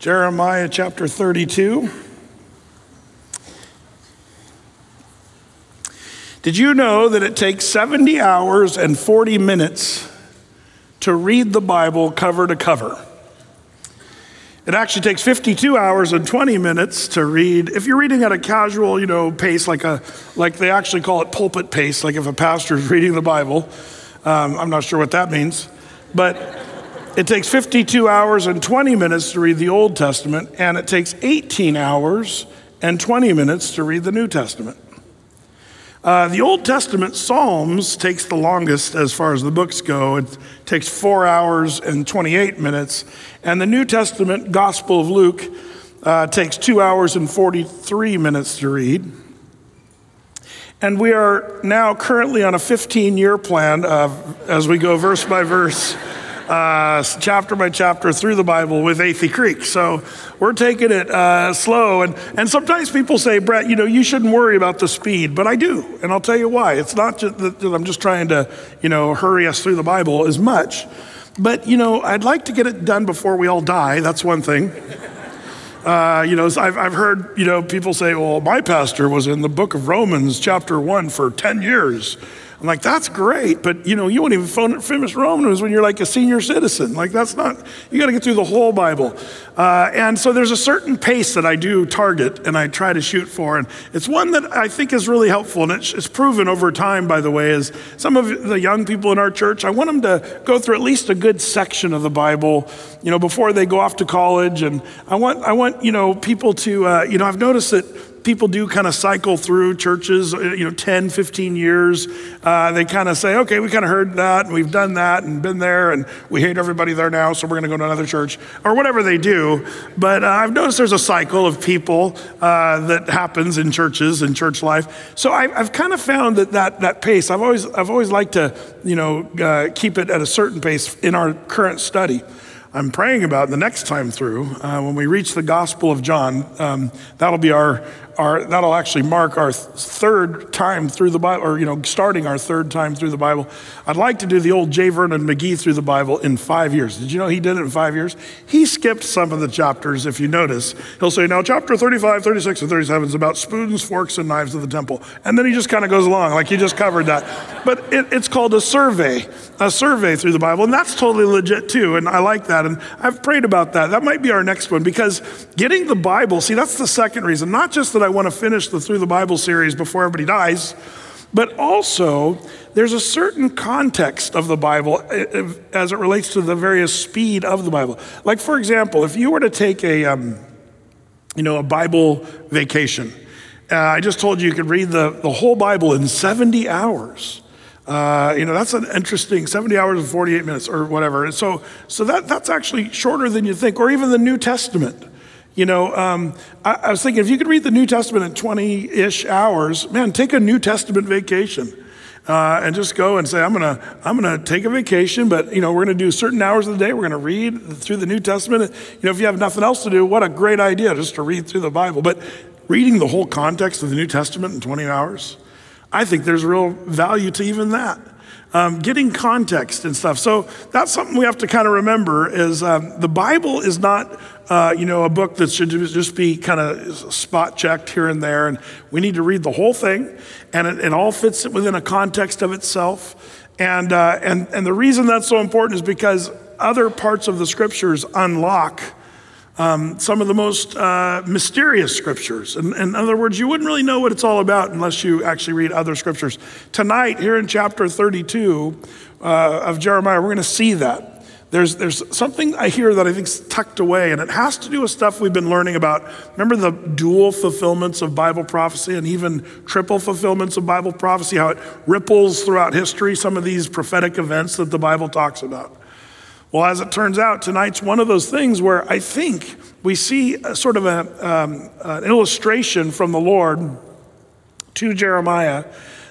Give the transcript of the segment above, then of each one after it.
Jeremiah chapter 32. Did you know that it takes 70 hours and 40 minutes to read the Bible cover to cover? It actually takes 52 hours and 20 minutes to read. If you're reading at a casual, you know, pace, like a, like they actually call it pulpit pace, like if a pastor is reading the Bible, um, I'm not sure what that means, but it takes 52 hours and 20 minutes to read the Old Testament, and it takes 18 hours and 20 minutes to read the New Testament. Uh, the Old Testament Psalms takes the longest as far as the books go. It takes four hours and 28 minutes. And the New Testament Gospel of Luke uh, takes two hours and 43 minutes to read. And we are now currently on a 15 year plan of, as we go verse by verse uh, chapter by chapter through the Bible with Athey Creek. So we're taking it uh, slow. And, and sometimes people say, Brett, you know, you shouldn't worry about the speed, but I do. And I'll tell you why. It's not just that I'm just trying to, you know, hurry us through the Bible as much. But, you know, I'd like to get it done before we all die. That's one thing. Uh, you know, I've, I've heard, you know, people say, well, my pastor was in the book of Romans, chapter one, for 10 years. I'm like, that's great, but you know, you won't even finish Romans when you're like a senior citizen. Like, that's not, you got to get through the whole Bible. Uh, and so there's a certain pace that I do target and I try to shoot for. And it's one that I think is really helpful. And it's, it's proven over time, by the way, is some of the young people in our church, I want them to go through at least a good section of the Bible, you know, before they go off to college. And I want, I want, you know, people to, uh, you know, I've noticed that people do kind of cycle through churches, uh, you know, 10, 15 years. Uh, they kind of say, okay, we kind of heard that and we've done that and been there and we hate everybody there now, so we're going to go to another church or whatever they do. But uh, I've noticed there's a cycle of people uh, that happens in churches and church life. So I, have kind of found that, that that pace, I've always, I've always liked to, you know, uh, keep it at a certain pace in our current study. I'm praying about the next time through, uh, when we reach the Gospel of John, um, that'll be our, our, that'll actually mark our third time through the Bible, or, you know, starting our third time through the Bible. I'd like to do the old J. Vernon McGee through the Bible in five years. Did you know he did it in five years? He skipped some of the chapters, if you notice. He'll say, now, chapter 35, 36, and 37 is about spoons, forks, and knives of the temple. And then he just kind of goes along, like he just covered that. But it, it's called a survey, a survey through the Bible. And that's totally legit, too. And I like that. And I've prayed about that. That might be our next one because getting the Bible, see, that's the second reason. Not just that I want to finish the Through the Bible series before everybody dies, but also there's a certain context of the Bible eh, eh, as it relates to the various speed of the Bible. Like, for example, if you were to take a, um, you know, a Bible vacation, uh, I just told you you could read the, the whole Bible in 70 hours. Uh, you know, that's an interesting 70 hours and 48 minutes or whatever. And So, so that, that's actually shorter than you think, or even the New Testament. You know, um, I, I, was thinking if you could read the New Testament in 20 ish hours, man, take a New Testament vacation. Uh, and just go and say, I'm gonna, I'm gonna take a vacation, but you know, we're gonna do certain hours of the day. We're gonna read through the New Testament. You know, if you have nothing else to do, what a great idea just to read through the Bible. But reading the whole context of the New Testament in 20 hours, I think there's real value to even that. Um, getting context and stuff. So that's something we have to kind of remember is um, the Bible is not, uh, you know, a book that should just be kind of spot checked here and there. And we need to read the whole thing, and it, it all fits within a context of itself. And, uh, and, and the reason that's so important is because other parts of the scriptures unlock um, some of the most uh, mysterious scriptures. In, in other words, you wouldn't really know what it's all about unless you actually read other scriptures. Tonight, here in chapter 32 uh, of Jeremiah, we're going to see that. There's, there's something I hear that I think's tucked away, and it has to do with stuff we've been learning about. Remember the dual fulfillments of Bible prophecy and even triple fulfillments of Bible prophecy, how it ripples throughout history, some of these prophetic events that the Bible talks about. Well, as it turns out, tonight's one of those things where I think we see sort of a, um, an illustration from the Lord to Jeremiah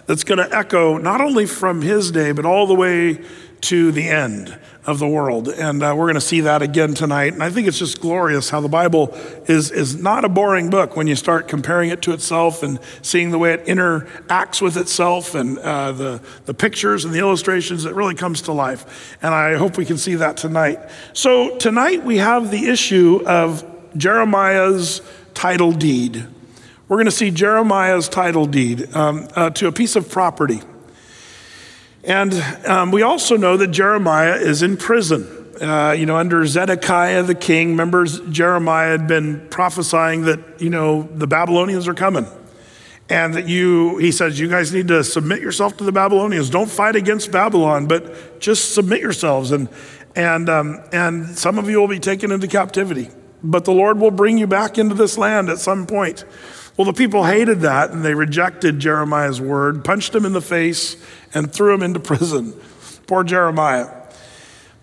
that's going to echo not only from his day, but all the way to the end of the world. And uh, we're going to see that again tonight. And I think it's just glorious how the Bible is, is not a boring book when you start comparing it to itself and seeing the way it interacts with itself and uh, the, the pictures and the illustrations. It really comes to life. And I hope we can see that tonight. So tonight we have the issue of Jeremiah's title deed. We're going to see Jeremiah's title deed um, uh, to a piece of property. And um, we also know that Jeremiah is in prison. Uh, you know, under Zedekiah the king, members Jeremiah had been prophesying that, you know, the Babylonians are coming. And that you, he says, you guys need to submit yourself to the Babylonians. Don't fight against Babylon, but just submit yourselves. And, and, um, and some of you will be taken into captivity, but the Lord will bring you back into this land at some point. Well, the people hated that and they rejected Jeremiah's word, punched him in the face, and threw him into prison. Poor Jeremiah.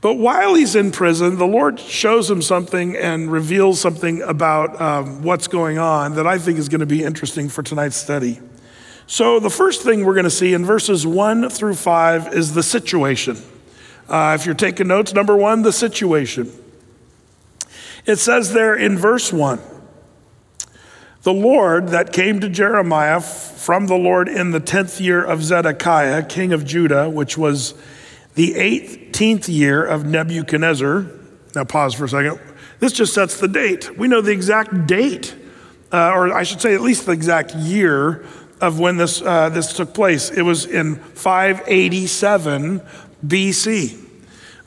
But while he's in prison, the Lord shows him something and reveals something about um, what's going on that I think is going to be interesting for tonight's study. So, the first thing we're going to see in verses one through five is the situation. Uh, if you're taking notes, number one, the situation. It says there in verse one, the Lord that came to Jeremiah from the Lord in the 10th year of Zedekiah, king of Judah, which was the 18th year of Nebuchadnezzar. Now, pause for a second. This just sets the date. We know the exact date, uh, or I should say, at least the exact year of when this, uh, this took place. It was in 587 BC.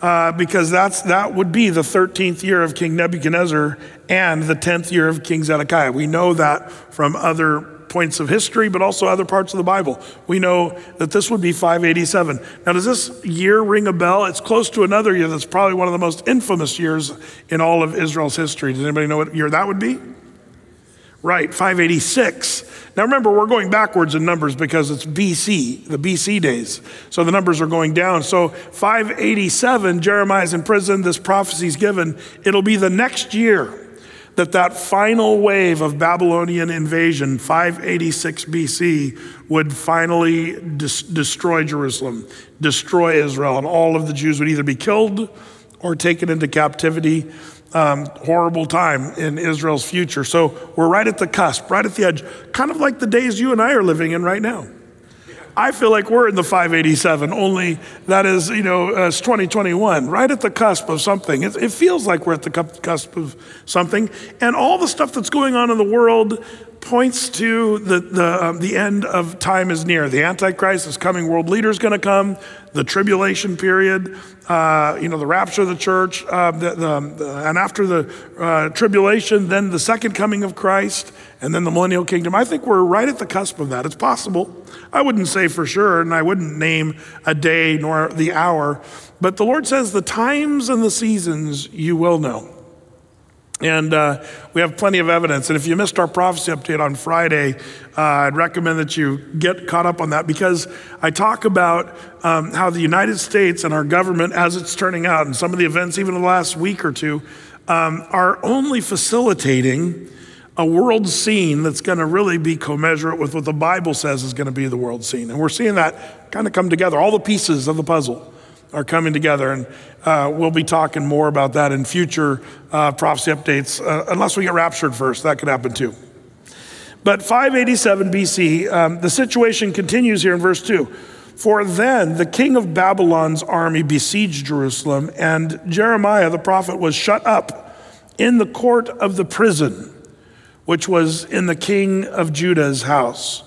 Uh, because that's, that would be the 13th year of King Nebuchadnezzar and the 10th year of King Zedekiah. We know that from other points of history, but also other parts of the Bible. We know that this would be 587. Now, does this year ring a bell? It's close to another year that's probably one of the most infamous years in all of Israel's history. Does anybody know what year that would be? Right, 586. Now remember, we're going backwards in numbers because it's BC, the BC days. So the numbers are going down. So 587, Jeremiah's in prison, this prophecy's given. It'll be the next year that that final wave of Babylonian invasion, 586 BC, would finally dis- destroy Jerusalem, destroy Israel, and all of the Jews would either be killed or taken into captivity. Um, horrible time in Israel's future. So we're right at the cusp, right at the edge, kind of like the days you and I are living in right now. I feel like we're in the 587, only that is, you know, uh, 2021, right at the cusp of something. It, it feels like we're at the cusp of something. And all the stuff that's going on in the world points to the, the, um, the end of time is near. The Antichrist is coming, world leader is going to come, the tribulation period, uh, you know, the rapture of the church, uh, the, the, and after the uh, tribulation, then the second coming of Christ, and then the millennial kingdom. I think we're right at the cusp of that. It's possible. I wouldn't say for sure, and I wouldn't name a day nor the hour, but the Lord says the times and the seasons you will know. And uh, we have plenty of evidence. And if you missed our prophecy update on Friday, uh, I'd recommend that you get caught up on that because I talk about um, how the United States and our government, as it's turning out, and some of the events, even in the last week or two, um, are only facilitating a world scene that's going to really be commensurate with what the Bible says is going to be the world scene. And we're seeing that kind of come together, all the pieces of the puzzle are coming together. And uh, we'll be talking more about that in future uh, prophecy updates, uh, unless we get raptured first. That could happen too. But 587 BC, um, the situation continues here in verse 2. For then the king of Babylon's army besieged Jerusalem, and Jeremiah the prophet was shut up in the court of the prison which was in the king of Judah's house.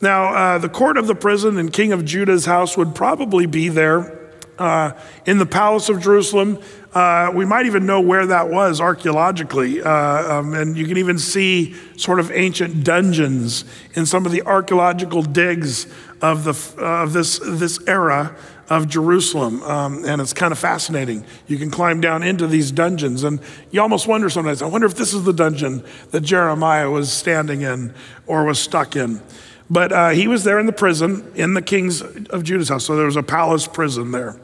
Now, uh, the court of the prison and king of Judah's house would probably be there uh, in the palace of Jerusalem. Uh, we might even know where that was archaeologically. Uh, um, and you can even see sort of ancient dungeons in some of the archaeological digs of, the, of this, this era of Jerusalem. Um, and it's kind of fascinating. You can climb down into these dungeons, and you almost wonder sometimes, I wonder if this is the dungeon that Jeremiah was standing in or was stuck in. But uh, he was there in the prison in the king's of Judah's house. So there was a palace prison there.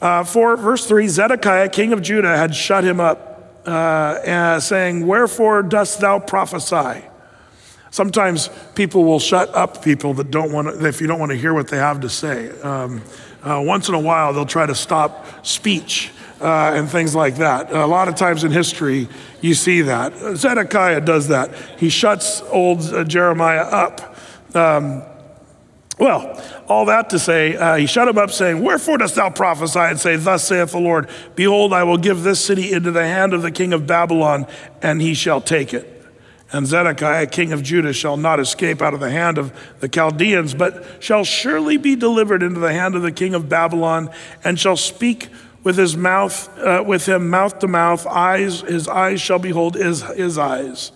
Uh, for verse 3 Zedekiah, king of Judah, had shut him up, uh, saying, Wherefore dost thou prophesy? Sometimes people will shut up people that don't want to, if you don't want to hear what they have to say. Um, uh, once in a while, they'll try to stop speech uh, and things like that. A lot of times in history, you see that. Zedekiah does that. He shuts old uh, Jeremiah up. Um, Well, all that to say, uh, he shut him up, saying, Wherefore dost thou prophesy and say, Thus saith the Lord, Behold, I will give this city into the hand of the king of Babylon, and he shall take it. And Zedekiah, king of Judah, shall not escape out of the hand of the Chaldeans, but shall surely be delivered into the hand of the king of Babylon, and shall speak with his mouth, uh, with him mouth to mouth, eyes, his eyes shall behold his, his eyes.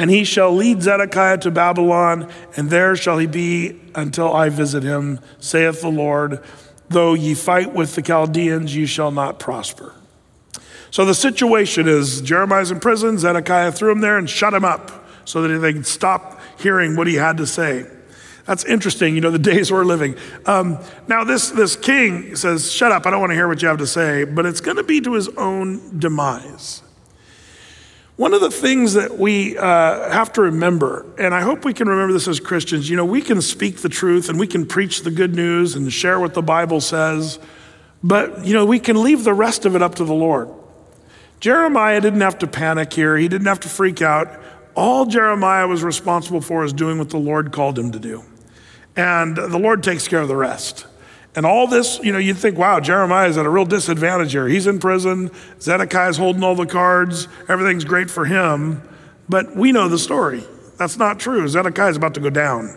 And he shall lead Zedekiah to Babylon, and there shall he be until I visit him, saith the Lord. Though ye fight with the Chaldeans, ye shall not prosper. So the situation is Jeremiah's in prison, Zedekiah threw him there and shut him up so that they could stop hearing what he had to say. That's interesting, you know, the days we're living. Um, now, this, this king says, Shut up, I don't want to hear what you have to say, but it's going to be to his own demise. One of the things that we uh, have to remember, and I hope we can remember this as Christians, you know, we can speak the truth and we can preach the good news and share what the Bible says, but, you know, we can leave the rest of it up to the Lord. Jeremiah didn't have to panic here, he didn't have to freak out. All Jeremiah was responsible for is doing what the Lord called him to do. And the Lord takes care of the rest. And all this, you know, you'd think, wow, Jeremiah's at a real disadvantage here. He's in prison, Zedekiah's holding all the cards, everything's great for him. But we know the story. That's not true. Zedekiah's about to go down.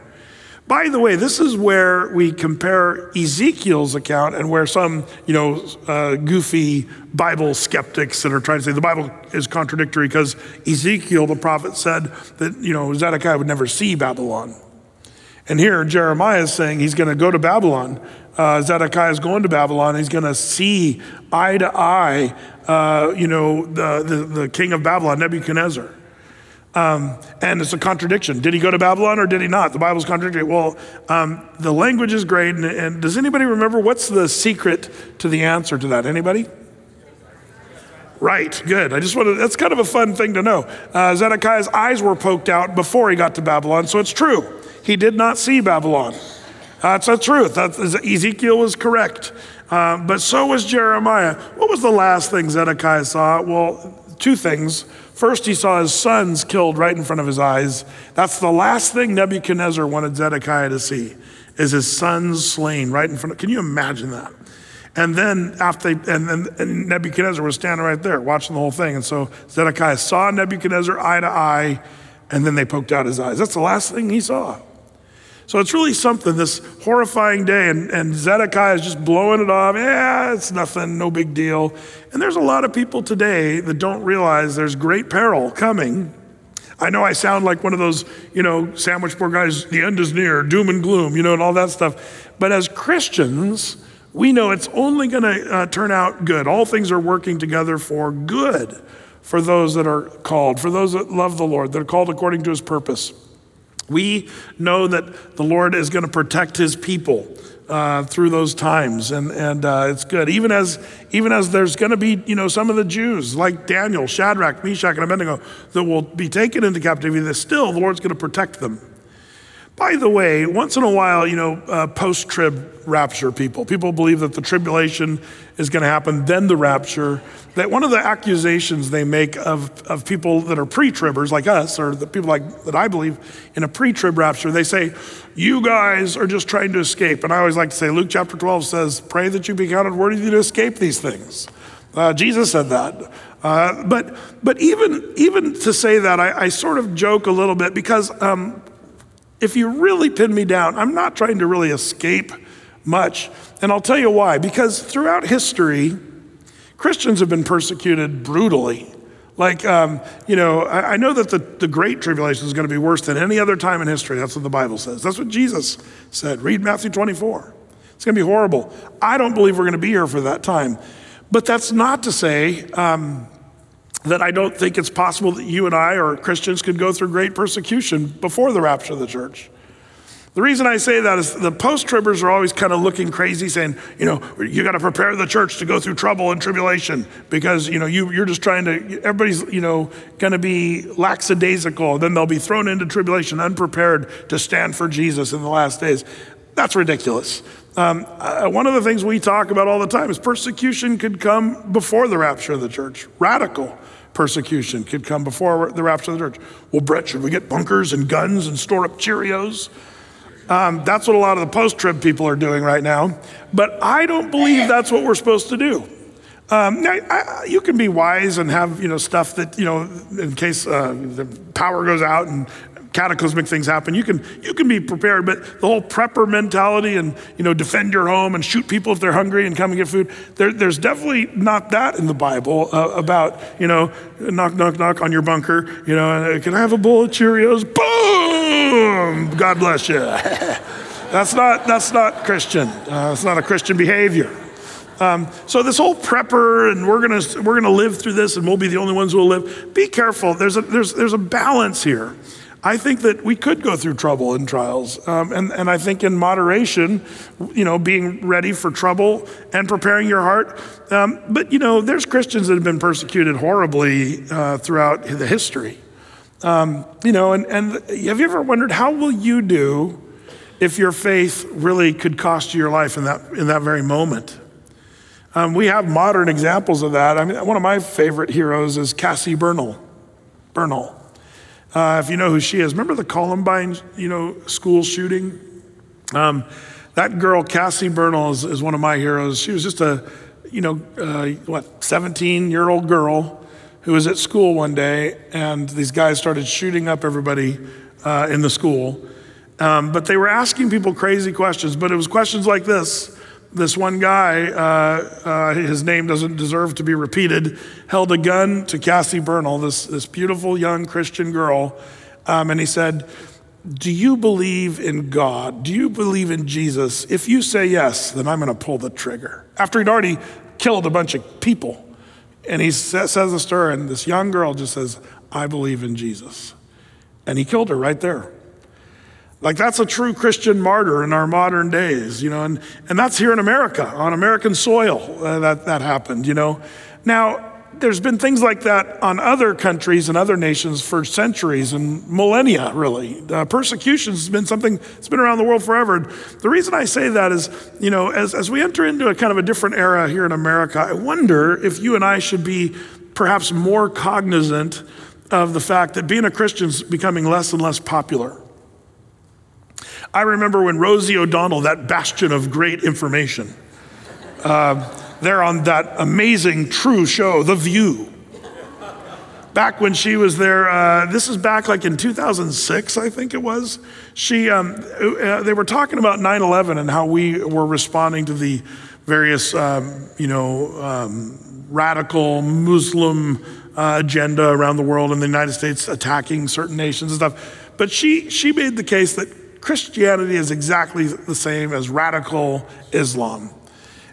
By the way, this is where we compare Ezekiel's account and where some, you know, uh, goofy Bible skeptics that are trying to say the Bible is contradictory because Ezekiel, the prophet, said that, you know, Zedekiah would never see Babylon. And here Jeremiah is saying he's going to go to Babylon uh, Zedekiah is going to Babylon. He's going to see eye to eye, uh, you know, the, the, the, king of Babylon, Nebuchadnezzar. Um, and it's a contradiction. Did he go to Babylon or did he not? The Bible's contradictory. Well, um, the language is great. And, and, does anybody remember what's the secret to the answer to that? Anybody? Right, good. I just wanted, that's kind of a fun thing to know. Uh, Zedekiah's eyes were poked out before he got to Babylon, so it's true. He did not see Babylon. That's the truth. That's, Ezekiel was correct. Uh, but so was Jeremiah. What was the last thing Zedekiah saw? Well, two things. First, he saw his sons killed right in front of his eyes. That's the last thing Nebuchadnezzar wanted Zedekiah to see, is his sons slain right in front of. Can you imagine that? And then after they, and, and, and Nebuchadnezzar was standing right there watching the whole thing. And so Zedekiah saw Nebuchadnezzar eye to eye, and then they poked out his eyes. That's the last thing he saw. So it's really something, this horrifying day, and, and Zedekiah is just blowing it off. Yeah, it's nothing, no big deal. And there's a lot of people today that don't realize there's great peril coming. I know I sound like one of those, you know, sandwich board guys, the end is near, doom and gloom, you know, and all that stuff. But as Christians, we know it's only going to uh, turn out good. All things are working together for good for those that are called, for those that love the Lord, that are called according to his purpose. We know that the Lord is going to protect his people uh, through those times, and, and uh, it's good. Even as, even as there's going to be, you know, some of the Jews like Daniel, Shadrach, Meshach, and Abednego that will be taken into captivity, that still the Lord's going to protect them. By the way, once in a while, you know, uh, post trib rapture people, people believe that the tribulation is going to happen, then the rapture. That one of the accusations they make of, of people that are pre tribbers like us, or the people like that I believe in a pre trib rapture, they say, You guys are just trying to escape. And I always like to say, Luke chapter 12 says, Pray that you be counted worthy to escape these things. Uh, Jesus said that. Uh, but but even, even to say that, I, I, sort of joke a little bit because um, if you really pin me down, I'm not trying to really escape much. And I'll tell you why. Because throughout history, Christians have been persecuted brutally. Like, um, you know, I, I, know that the, the Great Tribulation is going to be worse than any other time in history. That's what the Bible says. That's what Jesus said. Read Matthew 24. It's going to be horrible. I don't believe we're going to be here for that time. But that's not to say um, that I don't think it's possible that you and I or Christians could go through great persecution before the rapture of the church. The reason I say that is the post tribbers are always kind of looking crazy, saying, you know, you got to prepare the church to go through trouble and tribulation because, you know, you, you're just trying to, everybody's, you know, going to be lackadaisical. Then they'll be thrown into tribulation unprepared to stand for Jesus in the last days. That's ridiculous. Um, uh, one of the things we talk about all the time is persecution could come before the rapture of the church, radical persecution could come before the rapture of the church. Well, Brett, should we get bunkers and guns and store up Cheerios? Um, that's what a lot of the post trib people are doing right now. But I don't believe that's what we're supposed to do. Um, I, I, you can be wise and have you know stuff that you know in case uh, the power goes out and cataclysmic things happen. You can you can be prepared, but the whole prepper mentality and you know defend your home and shoot people if they're hungry and come and get food. There, there's definitely not that in the Bible uh, about you know knock knock knock on your bunker. You know, can I have a bowl of Cheerios? Boom! God bless you. that's not that's not Christian. Uh, not a Christian behavior. Um, so this whole prepper and we're gonna we're gonna live through this and we'll be the only ones who will live. Be careful. There's a there's there's a balance here. I think that we could go through trouble and trials. Um, and, and I think in moderation, you know, being ready for trouble and preparing your heart. Um, but, you know, there's Christians that have been persecuted horribly uh, throughout the history. Um, you know, and, and have you ever wondered how will you do if your faith really could cost you your life in that, in that very moment? Um, we have modern examples of that. I mean, one of my favorite heroes is Cassie Bernal. Bernall. Uh, if you know who she is, remember the Columbine, you know, school shooting? Um, that girl, Cassie Bernall, is, is, one of my heroes. She was just a, you know, uh, what, 17 year old girl who was at school one day, and these guys started shooting up everybody uh, in the school. Um, but they were asking people crazy questions, but it was questions like this this one guy, uh, uh, his name doesn't deserve to be repeated, held a gun to Cassie Bernall, this, this beautiful young Christian girl, um, and he said, Do you believe in God? Do you believe in Jesus? If you say yes, then I'm going to pull the trigger. After he'd already killed a bunch of people. And he says this to her, and this young girl just says, I believe in Jesus. And he killed her right there. Like that's a true Christian martyr in our modern days, you know, and, and that's here in America, on American soil, uh, that, that happened, you know. Now, there's been things like that on other countries and other nations for centuries and millennia, really. Uh, persecution has been something that's been around the world forever. And the reason I say that is, you know, as, as we enter into a kind of a different era here in America, I wonder if you and I should be perhaps more cognizant of the fact that being a Christian is becoming less and less popular. I remember when Rosie O'Donnell, that bastion of great information, uh, there on that amazing true show, The View. Back when she was there, uh, this is back like in 2006, I think it was. She, um, uh, they were talking about 9/11 and how we were responding to the various, um, you know, um, radical Muslim uh, agenda around the world and the United States attacking certain nations and stuff. But she she made the case that Christianity is exactly the same as radical Islam.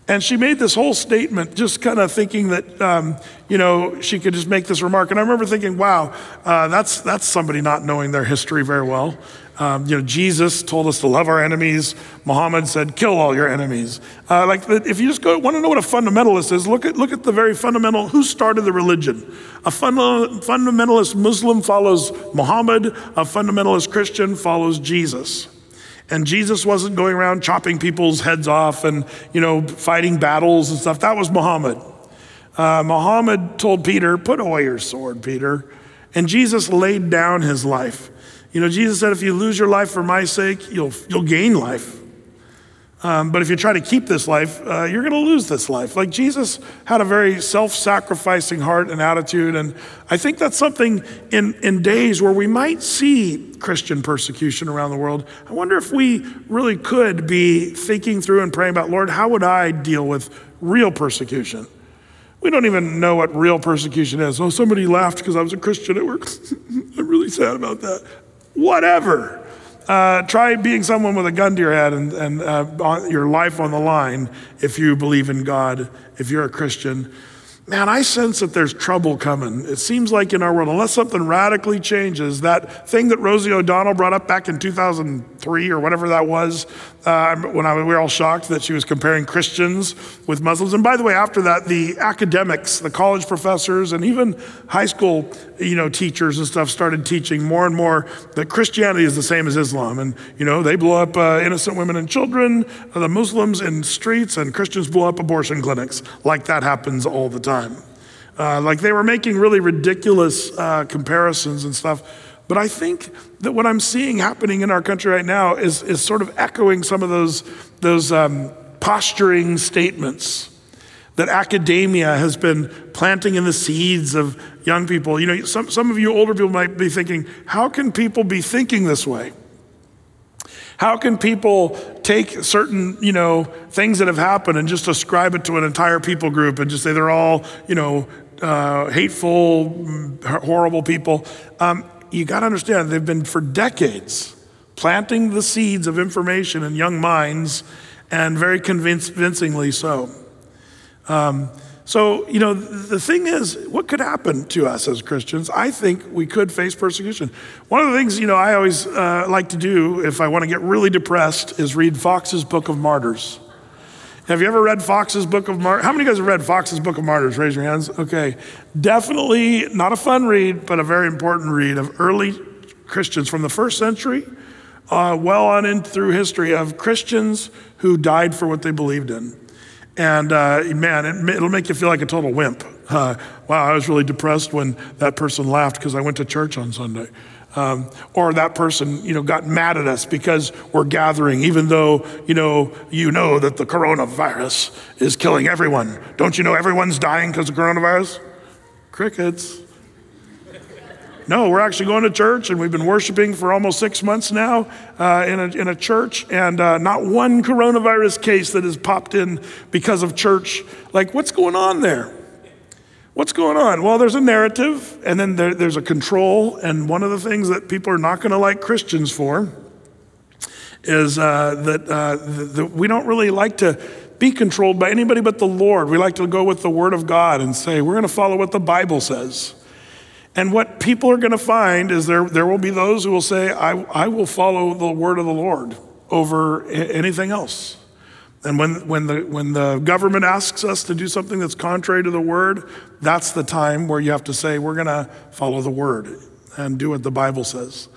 And she made this whole statement just kind of thinking that, um, you know, she could just make this remark. And I remember thinking, wow, uh, that's, that's somebody not knowing their history very well. Um, you know, Jesus told us to love our enemies. Muhammad said, kill all your enemies. Uh, like, if you just go, want to know what a fundamentalist is, look at, look at the very fundamental, who started the religion? A fundamentalist Muslim follows Muhammad, a fundamentalist Christian follows Jesus. And Jesus wasn't going around chopping people's heads off and, you know, fighting battles and stuff. That was Muhammad. Uh, Muhammad told Peter, put away your sword, Peter. And Jesus laid down his life. You know, Jesus said, if you lose your life for my sake, you'll, you'll gain life. Um, but if you try to keep this life, uh, you're going to lose this life. Like Jesus had a very self sacrificing heart and attitude. And I think that's something in, in days where we might see Christian persecution around the world. I wonder if we really could be thinking through and praying about, Lord, how would I deal with real persecution? We don't even know what real persecution is. Oh, somebody laughed because I was a Christian at work. I'm really sad about that whatever. Uh, try being someone with a gun to your head and, and uh, your life on the line if you believe in God, if you're a Christian. Man, I sense that there's trouble coming. It seems like in our world, unless something radically changes, that thing that Rosie O'Donnell brought up back in 2003 or whatever that was, uh, when I, we were all shocked that she was comparing Christians with Muslims. And by the way, after that, the academics, the college professors, and even high school, you know, teachers and stuff started teaching more and more that Christianity is the same as Islam. And, you know, they blow up uh, innocent women and children, the Muslims in streets, and Christians blow up abortion clinics. Like that happens all the time. Uh, like they were making really ridiculous uh, comparisons and stuff. But I think that what I'm seeing happening in our country right now is, is sort of echoing some of those, those um, posturing statements that academia has been planting in the seeds of young people. You know, some, some of you older people might be thinking, how can people be thinking this way? How can people take certain, you know, things that have happened and just ascribe it to an entire people group and just say they're all, you know, uh, hateful, mm, horrible people? Um, you got to understand, they've been for decades planting the seeds of information in young minds, and very convincingly so. Um, so, you know, the thing is, what could happen to us as Christians? I think we could face persecution. One of the things, you know, I always uh, like to do if I want to get really depressed is read Foxe's Book of Martyrs. Have you ever read Foxe's Book of Martyrs? How many of you guys have read Foxe's Book of Martyrs? Raise your hands. Okay. Definitely not a fun read, but a very important read of early Christians from the first century, uh, well on in through history of Christians who died for what they believed in. And uh, man, it, will make you feel like a total wimp. Uh, wow, I was really depressed when that person laughed because I went to church on Sunday. Um, or that person, you know, got mad at us because we're gathering, even though, you know, you know that the coronavirus is killing everyone. Don't you know everyone's dying because of coronavirus? Crickets. No, we're actually going to church, and we've been worshiping for almost six months now uh, in, a, in a church, and uh, not one coronavirus case that has popped in because of church. Like, what's going on there? What's going on? Well, there's a narrative, and then there, there's a control, and one of the things that people are not going to like Christians for is uh, that, uh, that we don't really like to be controlled by anybody but the Lord. We like to go with the Word of God and say, we're going to follow what the Bible says. And what people are going to find is there, there will be those who will say, I, I will follow the word of the Lord over anything else. And when, when, the, when the government asks us to do something that's contrary to the word, that's the time where you have to say, we're going to follow the word and do what the Bible says.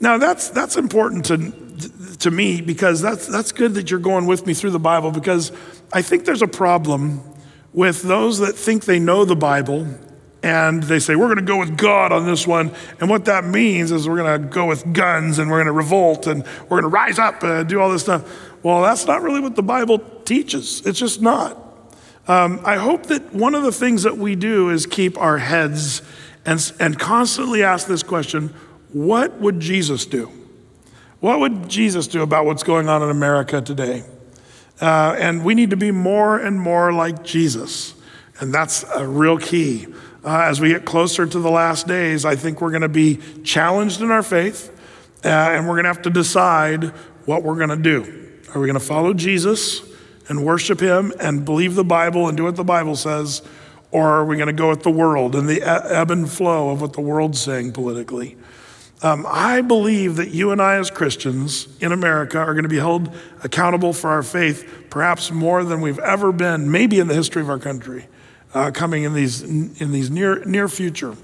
Now, that's, that's important to, to me because that's, that's good that you're going with me through the Bible because I think there's a problem with those that think they know the Bible and they say, We're going to go with God on this one. And what that means is we're going to go with guns and we're going to revolt and we're going to rise up and do all this stuff. Well, that's not really what the Bible teaches. It's just not. Um, I hope that one of the things that we do is keep our heads and, and constantly ask this question what would Jesus do? What would Jesus do about what's going on in America today? Uh, and we need to be more and more like Jesus. And that's a real key uh, as we get closer to the last days, I think we're going to be challenged in our faith, uh, and we're going to have to decide what we're going to do. Are we going to follow Jesus and worship him and believe the Bible and do what the Bible says? Or are we going to go with the world and the ebb and flow of what the world's saying politically? Um, I believe that you and I, as Christians in America, are going to be held accountable for our faith perhaps more than we've ever been, maybe in the history of our country uh, coming in these, in these near, near future.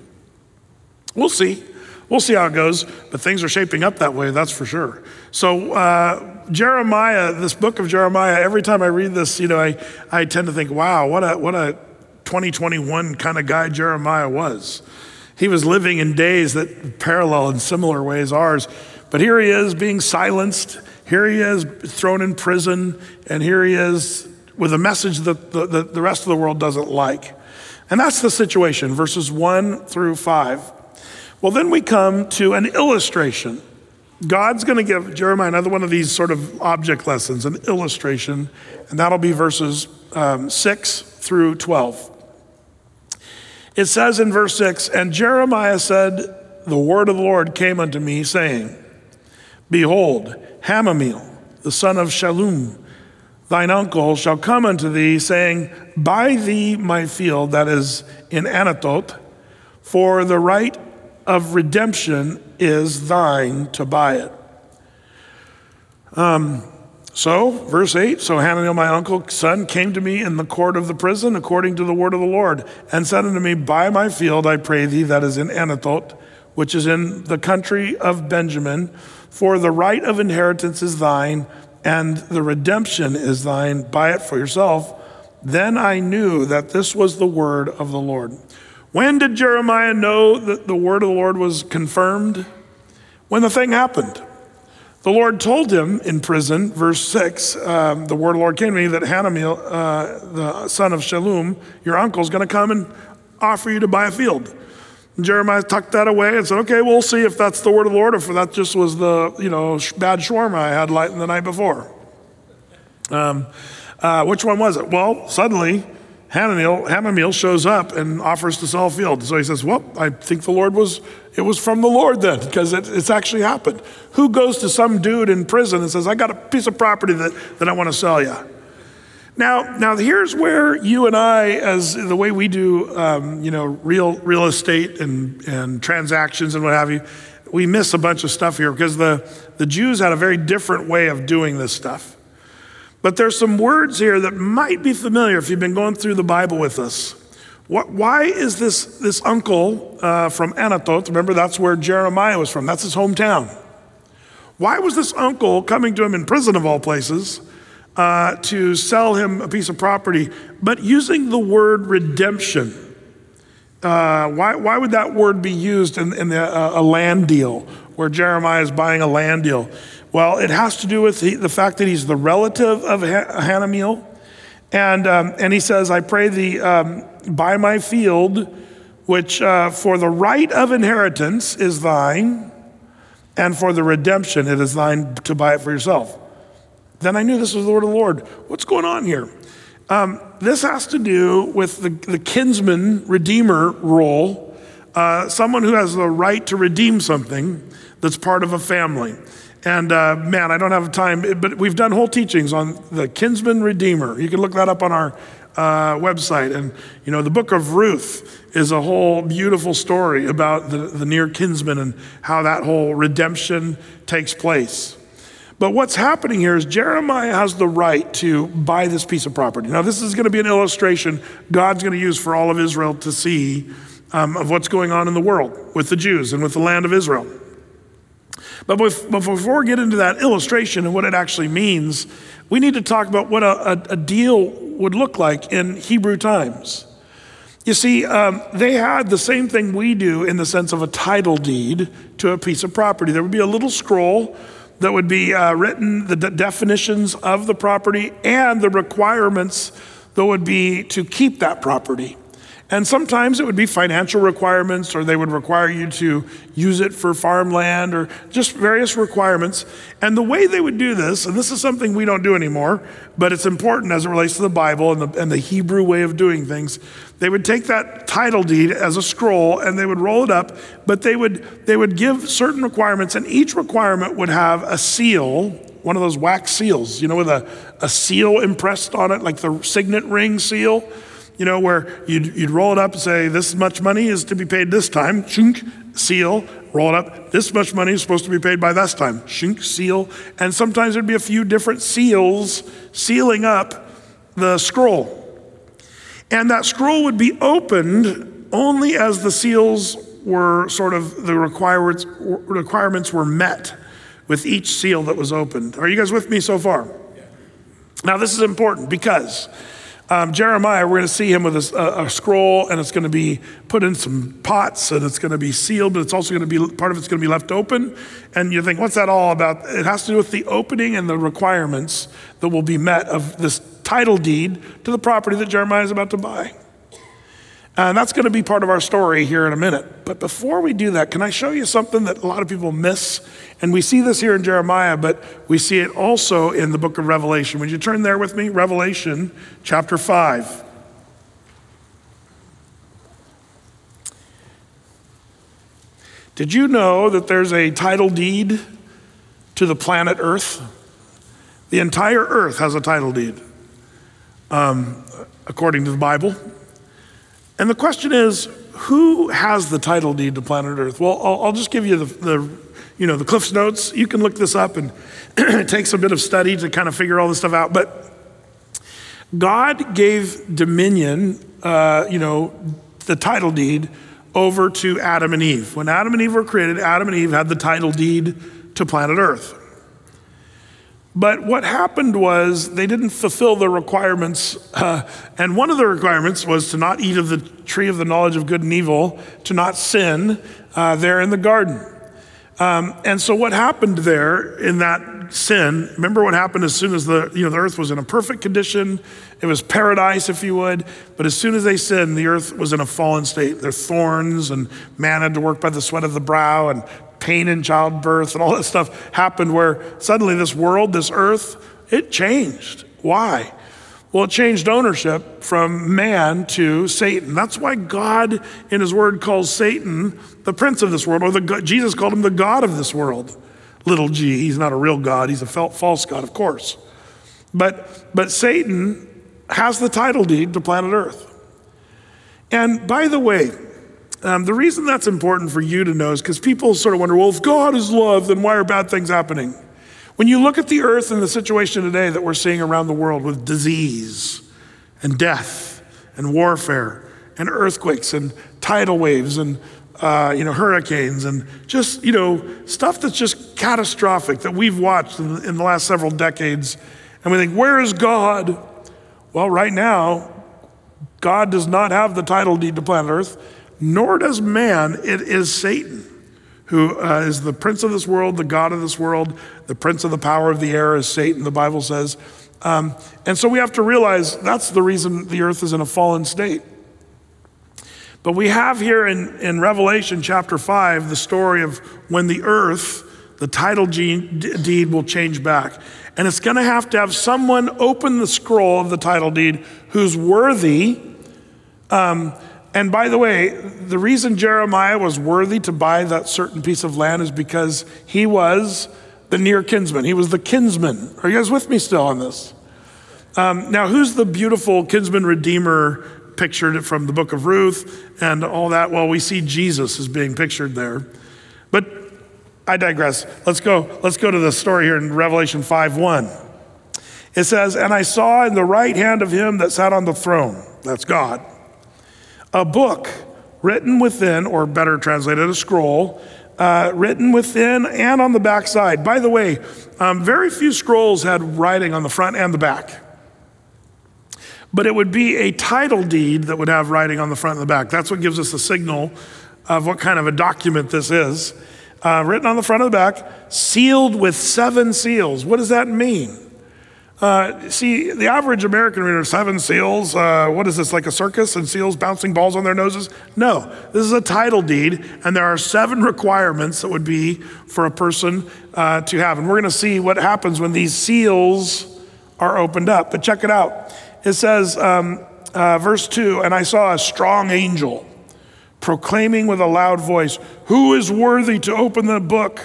We'll see. We'll see how it goes, but things are shaping up that way, that's for sure. So, uh, Jeremiah, this book of Jeremiah, every time I read this, you know, I, I tend to think, wow, what a, what a 2021 kind of guy Jeremiah was. He was living in days that parallel in similar ways ours, but here he is being silenced. Here he is thrown in prison, and here he is with a message that the, the, the rest of the world doesn't like. And that's the situation, verses 1 through 5. Well, then we come to an illustration. God's going to give Jeremiah another one of these sort of object lessons, an illustration, and that'll be verses um, 6 through 12. It says in verse 6 And Jeremiah said, The word of the Lord came unto me, saying, Behold, Hanameel, the son of Shallum, thine uncle shall come unto thee, saying, Buy thee my field that is in Anathoth, for the right of redemption is thine to buy it. Um, so, verse 8 So Hananiah, my uncle's son, came to me in the court of the prison according to the word of the Lord, and said unto me, Buy my field, I pray thee, that is in Anathoth, which is in the country of Benjamin, for the right of inheritance is thine and the redemption is thine. Buy it for yourself. Then I knew that this was the word of the Lord. When did Jeremiah know that the word of the Lord was confirmed? when the thing happened. The Lord told him in prison, verse 6, um, the word of the Lord came to me that Hanamel, uh, the son of Shallum, your uncle, is going to come and offer you to buy a field. Jeremiah tucked that away and said, okay, we'll see if that's the word of the Lord or if that just was the, you know, bad shawarma I had light the night before. Um, uh, which one was it? Well, suddenly Hananiel, Hananiel shows up and offers to sell a field. So he says, Well, I think the Lord was, it was from the Lord then, because it, it's actually happened. Who goes to some dude in prison and says, I got a piece of property that, that I want to sell you? Now, now here's where you and I, as the way we do, um, you know, real real estate and, and transactions and what have you, we miss a bunch of stuff here because the, the Jews had a very different way of doing this stuff. But there's some words here that might be familiar if you've been going through the Bible with us. What, why is this, this uncle uh, from Anatot? remember that's where Jeremiah was from, that's his hometown. Why was this uncle coming to him in prison of all places uh, to sell him a piece of property, but using the word redemption? Uh, why, why would that word be used in, in the, uh, a land deal where Jeremiah is buying a land deal? Well, it has to do with the, the fact that he's the relative of Hanamiel. And, um, and he says, I pray thee, um, buy my field, which uh, for the right of inheritance is thine, and for the redemption it is thine to buy it for yourself. Then I knew this was the word of the Lord. What's going on here? Um, this has to do with the, the kinsman redeemer role, uh, someone who has the right to redeem something that's part of a family. And uh, man, I don't have time, but we've done whole teachings on the kinsman redeemer. You can look that up on our uh, website. And, you know, the book of Ruth is a whole beautiful story about the, the near kinsman and how that whole redemption takes place. But what's happening here is Jeremiah has the right to buy this piece of property. Now, this is going to be an illustration God's going to use for all of Israel to see um, of what's going on in the world with the Jews and with the land of Israel. But before we get into that illustration and what it actually means, we need to talk about what a, a, deal would look like in Hebrew times. You see, um, they had the same thing we do in the sense of a title deed to a piece of property. There would be a little scroll that would be uh, written, the de- definitions of the property and the requirements that would be to keep that property. And sometimes it would be financial requirements, or they would require you to use it for farmland, or just various requirements. And the way they would do this, and this is something we don't do anymore, but it's important as it relates to the Bible and the, and the Hebrew way of doing things, they would take that title deed as a scroll and they would roll it up, but they would, they would give certain requirements, and each requirement would have a seal, one of those wax seals, you know, with a, a seal impressed on it, like the signet ring seal you know, where you'd, you'd roll it up and say, this much money is to be paid this time, shunk, seal, roll it up. This much money is supposed to be paid by this time, shunk, seal. And sometimes there'd be a few different seals sealing up the scroll. And that scroll would be opened only as the seals were sort of, the requirements, requirements were met with each seal that was opened. Are you guys with me so far? Now, this is important because um, Jeremiah, we're going to see him with a, a, scroll, and it's going to be put in some pots, and it's going to be sealed, but it's also going to be part of it's going to be left open. And you think, what's that all about? It has to do with the opening and the requirements that will be met of this title deed to the property that Jeremiah is about to buy. And that's going to be part of our story here in a minute. But before we do that, can I show you something that a lot of people miss? And we see this here in Jeremiah, but we see it also in the book of Revelation. Would you turn there with me? Revelation chapter 5. Did you know that there's a title deed to the planet Earth? The entire Earth has a title deed, um, according to the Bible. And the question is, who has the title deed to planet Earth? Well, I'll, I'll just give you the, the, you know, the CliffsNotes. You can look this up, and it takes a bit of study to kind of figure all this stuff out. But God gave dominion, uh, you know, the title deed over to Adam and Eve. When Adam and Eve were created, Adam and Eve had the title deed to planet Earth. But what happened was they didn't fulfill the requirements. Uh, and one of the requirements was to not eat of the tree of the knowledge of good and evil, to not sin uh, there in the garden. Um, and so what happened there in that sin, remember what happened as soon as the, you know, the earth was in a perfect condition. It was paradise, if you would. But as soon as they sinned, the earth was in a fallen state. There thorns and man had to work by the sweat of the brow and pain in childbirth and all that stuff happened where suddenly this world, this earth, it changed. Why? Well, it changed ownership from man to Satan. That's why God, in His Word, calls Satan the prince of this world, or the, Jesus called him the God of this world. Little g, he's not a real God, he's a false God, of course. But, but Satan has the title deed to planet Earth. And by the way, um, the reason that's important for you to know is because people sort of wonder well, if God is love, then why are bad things happening? When you look at the earth and the situation today that we're seeing around the world with disease and death and warfare and earthquakes and tidal waves and uh, you know hurricanes and just you know stuff that's just catastrophic that we've watched in, in the last several decades, and we think, where is God? Well, right now, God does not have the title deed to planet Earth, nor does man. It is Satan who uh, is the prince of this world, the God of this world, the prince of the power of the air, is Satan, the Bible says. Um, and so we have to realize that's the reason the earth is in a fallen state. But we have here in, in Revelation chapter 5 the story of when the earth, the title deed, will change back. And it's going to have to have someone open the scroll of the title deed who's worthy. Um, and by the way, the reason Jeremiah was worthy to buy that certain piece of land is because he was the near kinsman. He was the kinsman. Are you guys with me still on this? Um, now, who's the beautiful kinsman redeemer pictured from the book of Ruth and all that? Well, we see Jesus as being pictured there. But I digress. Let's go, let's go to the story here in Revelation 5 1. It says, And I saw in the right hand of him that sat on the throne, that's God a book written within, or better translated, a scroll, uh, written within and on the back side. By the way, um, very few scrolls had writing on the front and the back. But it would be a title deed that would have writing on the front and the back. That's what gives us a signal of what kind of a document this is. Uh, written on the front and the back, sealed with seven seals. What does that mean? Uh, see, the average American reader, seven seals, uh, what is this, like a circus and seals bouncing balls on their noses? No, this is a title deed, and there are seven requirements that would be for a person uh, to have. And we're going to see what happens when these seals are opened up. But check it out. It says, um, uh, verse 2 And I saw a strong angel proclaiming with a loud voice, Who is worthy to open the book?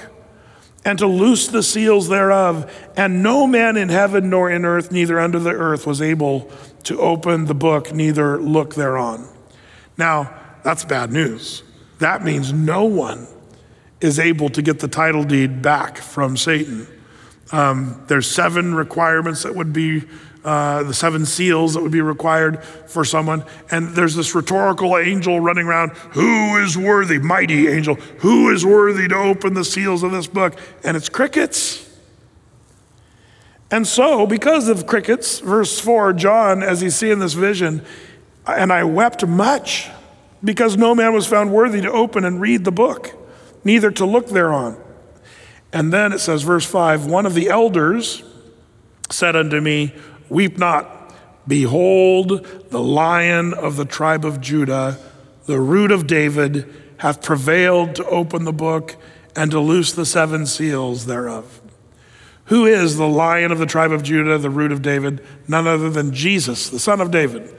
And to loose the seals thereof. And no man in heaven nor in earth, neither under the earth, was able to open the book, neither look thereon. Now, that's bad news. That means no one is able to get the title deed back from Satan. Um, there's seven requirements that would be uh, the seven seals that would be required for someone. And there's this rhetorical angel running around who is worthy, mighty angel, who is worthy to open the seals of this book? And it's crickets. And so, because of crickets, verse 4, John, as he's seeing this vision, and I wept much because no man was found worthy to open and read the book, neither to look thereon. And then it says, verse 5 one of the elders said unto me, Weep not. Behold, the lion of the tribe of Judah, the root of David, hath prevailed to open the book and to loose the seven seals thereof. Who is the lion of the tribe of Judah, the root of David? None other than Jesus, the son of David.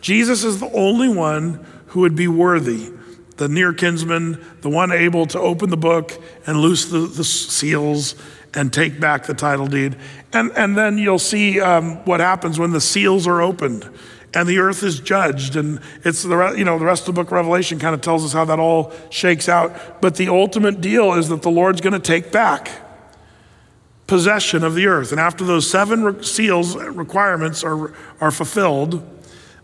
Jesus is the only one who would be worthy, the near kinsman, the one able to open the book and loose the, the seals and take back the title deed. And, and then you'll see um, what happens when the seals are opened and the earth is judged. And it's the, you know, the rest of the book of Revelation kind of tells us how that all shakes out. But the ultimate deal is that the Lord's going to take back possession of the earth. And after those seven re- seals requirements are, are fulfilled,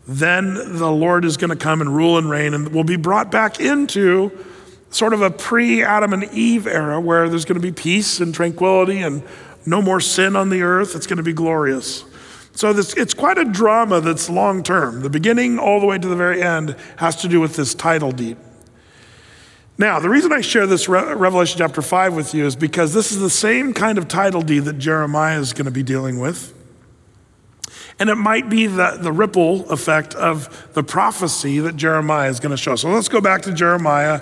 then the Lord is going to come and rule and reign and will be brought back into sort of a pre Adam and Eve era where there's going to be peace and tranquility and no more sin on the earth. It's going to be glorious. So this, it's quite a drama that's long term. The beginning all the way to the very end has to do with this title deed. Now, the reason I share this Re- Revelation chapter 5 with you is because this is the same kind of title deed that Jeremiah is going to be dealing with. And it might be the, the ripple effect of the prophecy that Jeremiah is going to show. So let's go back to Jeremiah.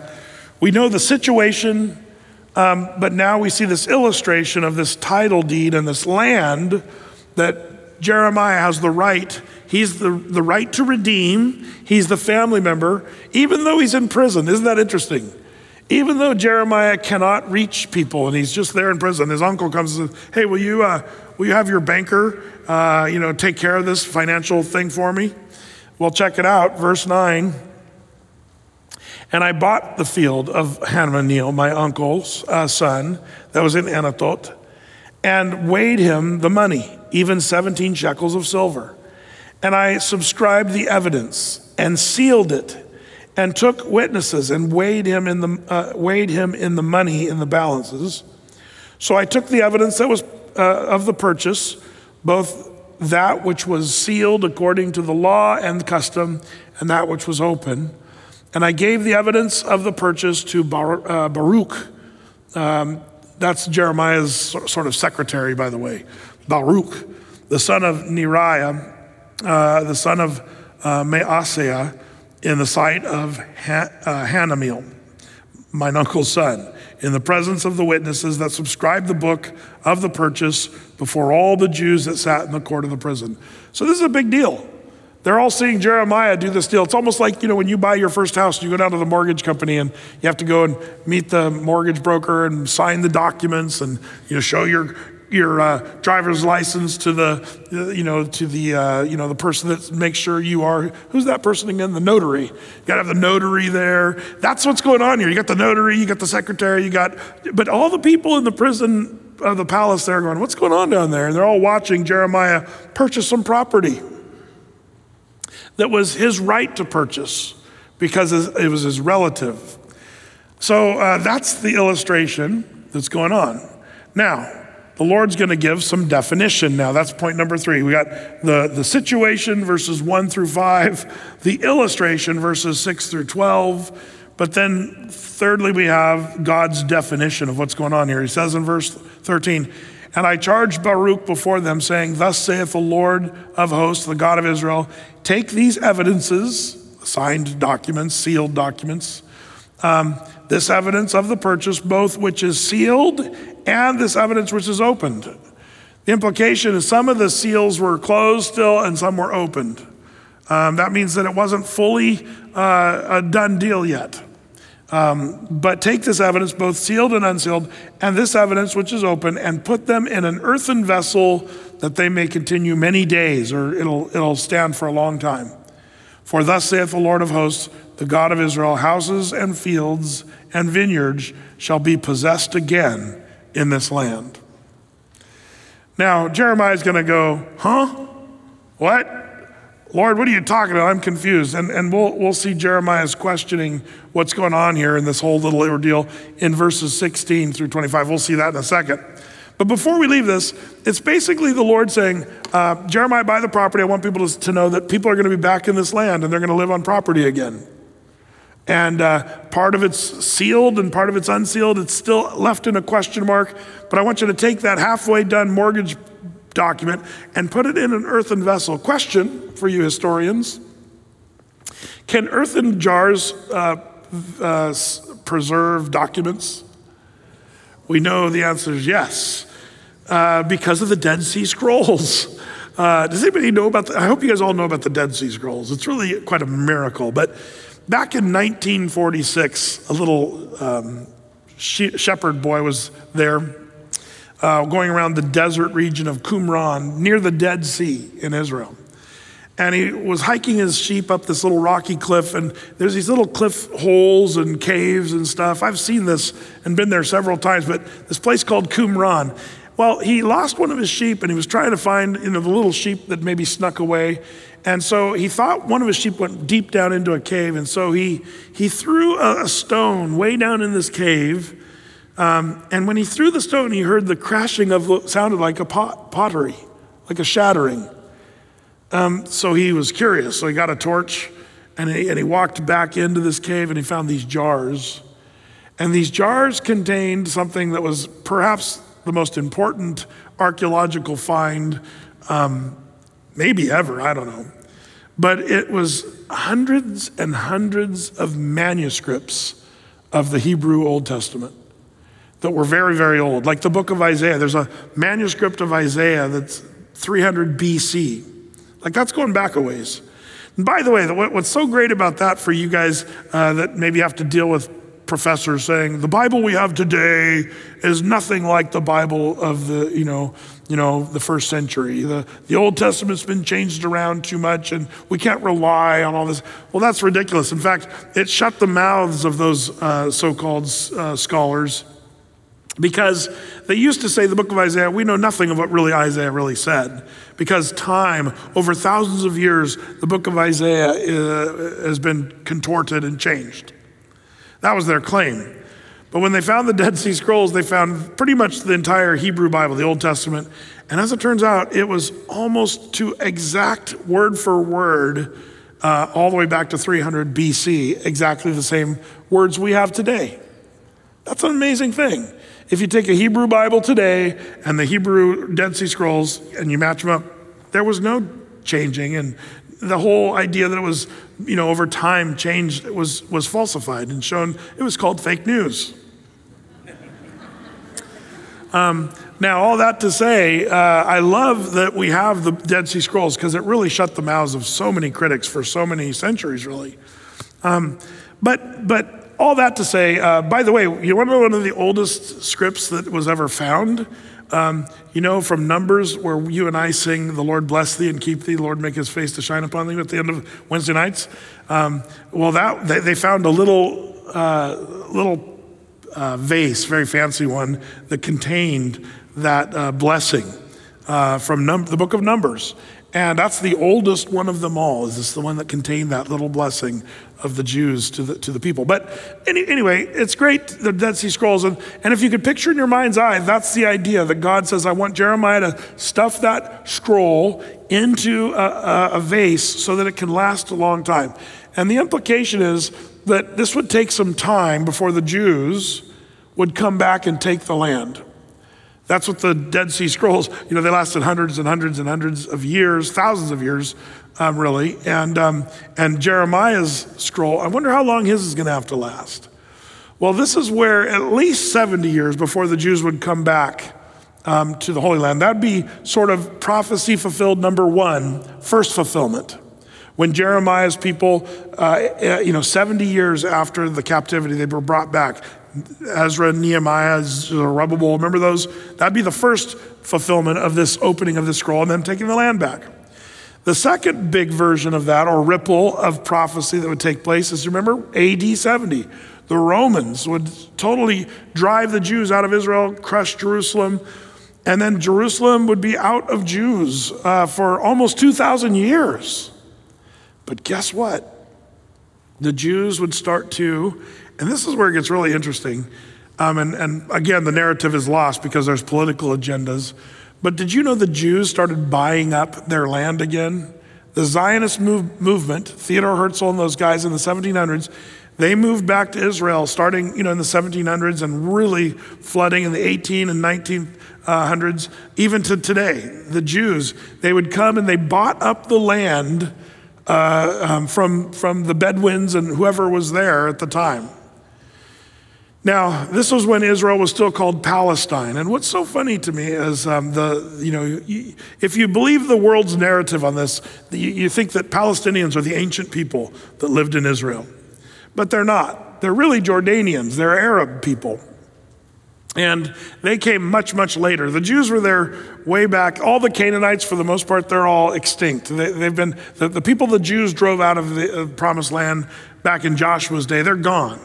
We know the situation, um, but now we see this illustration of this title deed and this land that Jeremiah has the right. He's the, the right to redeem. He's the family member, even though he's in prison. Isn't that interesting? Even though Jeremiah cannot reach people and he's just there in prison, his uncle comes and says, Hey, will you, uh, will you have your banker uh, you know, take care of this financial thing for me? Well, check it out. Verse 9. And I bought the field of Hanameel, my uncle's uh, son, that was in Anathoth, and weighed him the money, even 17 shekels of silver. And I subscribed the evidence and sealed it and took witnesses and weighed him in the, uh, weighed him in the money in the balances. So I took the evidence that was uh, of the purchase, both that which was sealed according to the law and custom, and that which was open. And I gave the evidence of the purchase to uh, Baruch. Um, that's Jeremiah's sort of secretary, by the way. Baruch, the son of Neriah, uh, the son of uh, in the sight of ha- uh, Hanameel, mine uncle's son, in the presence of the witnesses that subscribed the book of the purchase before all the Jews that sat in the court of the prison. So this is a big deal. They're all seeing Jeremiah do this deal. It's almost like, you know, when you buy your first house, you go down to the mortgage company and you have to go and meet the mortgage broker and sign the documents and, you know, show your your uh, driver's license to the, you know, to the, uh, you know, the person that makes sure you are, who's that person again? The notary. You got to have the notary there. That's what's going on here. You got the notary, you got the secretary, you got, but all the people in the prison of the palace there are going, what's going on down there? And they're all watching Jeremiah purchase some property that was his right to purchase because it was his relative. So uh, that's the illustration that's going on. Now, the Lord's going to give some definition now. That's point number three. We got the, the situation, verses one through five, the illustration, verses six through 12. But then, thirdly, we have God's definition of what's going on here. He says in verse 13, And I charged Baruch before them, saying, Thus saith the Lord of hosts, the God of Israel, take these evidences, signed documents, sealed documents, um, this evidence of the purchase, both which is sealed and this evidence which is opened. The implication is some of the seals were closed still and some were opened. Um, that means that it wasn't fully uh, a done deal yet. Um, but take this evidence, both sealed and unsealed, and this evidence which is open, and put them in an earthen vessel that they may continue many days, or it'll, it'll stand for a long time. For thus saith the Lord of hosts, the God of Israel, houses and fields and vineyards shall be possessed again in this land. Now, Jeremiah is going to go, huh? What? Lord, what are you talking about? I'm confused. And, and we'll, we'll see Jeremiah's questioning what's going on here in this whole little ordeal in verses 16 through 25. We'll see that in a second. But before we leave this, it's basically the Lord saying, uh, Jeremiah, buy the property. I want people to, to know that people are going to be back in this land and they're going to live on property again. And uh, part of it's sealed and part of it's unsealed. It's still left in a question mark. But I want you to take that halfway done mortgage document and put it in an earthen vessel. Question for you historians Can earthen jars uh, uh, preserve documents? We know the answer is yes, uh, because of the Dead Sea Scrolls. Uh, does anybody know about the, I hope you guys all know about the Dead Sea Scrolls. It's really quite a miracle. But Back in 1946, a little um, shepherd boy was there uh, going around the desert region of Qumran near the Dead Sea in Israel. And he was hiking his sheep up this little rocky cliff, and there's these little cliff holes and caves and stuff. I've seen this and been there several times, but this place called Qumran. Well, he lost one of his sheep, and he was trying to find you know, the little sheep that maybe snuck away. And so he thought one of his sheep went deep down into a cave. And so he, he threw a, a stone way down in this cave. Um, and when he threw the stone, he heard the crashing of what sounded like a pot, pottery, like a shattering. Um, so he was curious. So he got a torch and he, and he walked back into this cave and he found these jars. And these jars contained something that was perhaps the most important archaeological find, um, maybe ever, I don't know. But it was hundreds and hundreds of manuscripts of the Hebrew Old Testament that were very, very old. Like the book of Isaiah, there's a manuscript of Isaiah that's 300 BC. Like that's going back a ways. And by the way, what's so great about that for you guys uh, that maybe have to deal with professors saying the Bible we have today is nothing like the Bible of the, you know, you know, the first century. The, the Old Testament's been changed around too much and we can't rely on all this. Well, that's ridiculous. In fact, it shut the mouths of those uh, so called uh, scholars because they used to say the book of Isaiah, we know nothing of what really Isaiah really said. Because time, over thousands of years, the book of Isaiah uh, has been contorted and changed. That was their claim. But when they found the Dead Sea Scrolls, they found pretty much the entire Hebrew Bible, the Old Testament. And as it turns out, it was almost to exact word for word, uh, all the way back to 300 BC, exactly the same words we have today. That's an amazing thing. If you take a Hebrew Bible today and the Hebrew Dead Sea Scrolls and you match them up, there was no changing. And the whole idea that it was, you know, over time changed was, was falsified and shown, it was called fake news. Um, now, all that to say, uh, I love that we have the Dead Sea Scrolls because it really shut the mouths of so many critics for so many centuries, really. Um, but, but all that to say, uh, by the way, you want to know one of the oldest scripts that was ever found? Um, you know, from Numbers, where you and I sing, The Lord bless thee and keep thee, the Lord make his face to shine upon thee at the end of Wednesday nights. Um, well, that they, they, found a little, uh, little uh, vase, very fancy one, that contained that uh, blessing uh, from num- the book of Numbers. And that's the oldest one of them all, is this the one that contained that little blessing of the Jews to the, to the people. But any, anyway, it's great, the Dead Sea Scrolls. And, and if you could picture in your mind's eye, that's the idea that God says, I want Jeremiah to stuff that scroll into a, a, a vase so that it can last a long time. And the implication is that this would take some time before the Jews would come back and take the land. That's what the Dead Sea Scrolls, you know, they lasted hundreds and hundreds and hundreds of years, thousands of years, um, really. And, um, and Jeremiah's scroll, I wonder how long his is going to have to last. Well, this is where at least 70 years before the Jews would come back um, to the Holy Land. That'd be sort of prophecy fulfilled number one, first fulfillment. When Jeremiah's people, uh, uh you know, 70 years after the captivity, they were brought back. Ezra, Nehemiah, Zerubbabel, remember those? That'd be the first fulfillment of this opening of the scroll and then taking the land back. The second big version of that, or ripple of prophecy that would take place, is remember AD 70. The Romans would totally drive the Jews out of Israel, crush Jerusalem, and then Jerusalem would be out of Jews uh, for almost 2,000 years. But guess what? The Jews would start to and this is where it gets really interesting. Um, and, and again, the narrative is lost because there's political agendas. But did you know the Jews started buying up their land again? The Zionist move, movement, Theodore Herzl and those guys in the 1700s, they moved back to Israel starting, you know, in the 1700s and really flooding in the 18 and 1900s, even to today. The Jews, they would come and they bought up the land uh, um, from, from the Bedouins and whoever was there at the time. Now, this was when Israel was still called Palestine. And what's so funny to me is um, the, you know, if you believe the world's narrative on this, you think that Palestinians are the ancient people that lived in Israel. But they're not. They're really Jordanians, they're Arab people. And they came much, much later. The Jews were there way back. All the Canaanites, for the most part, they're all extinct. They, have been, the, the, people the Jews drove out of the promised land back in Joshua's day, they're gone.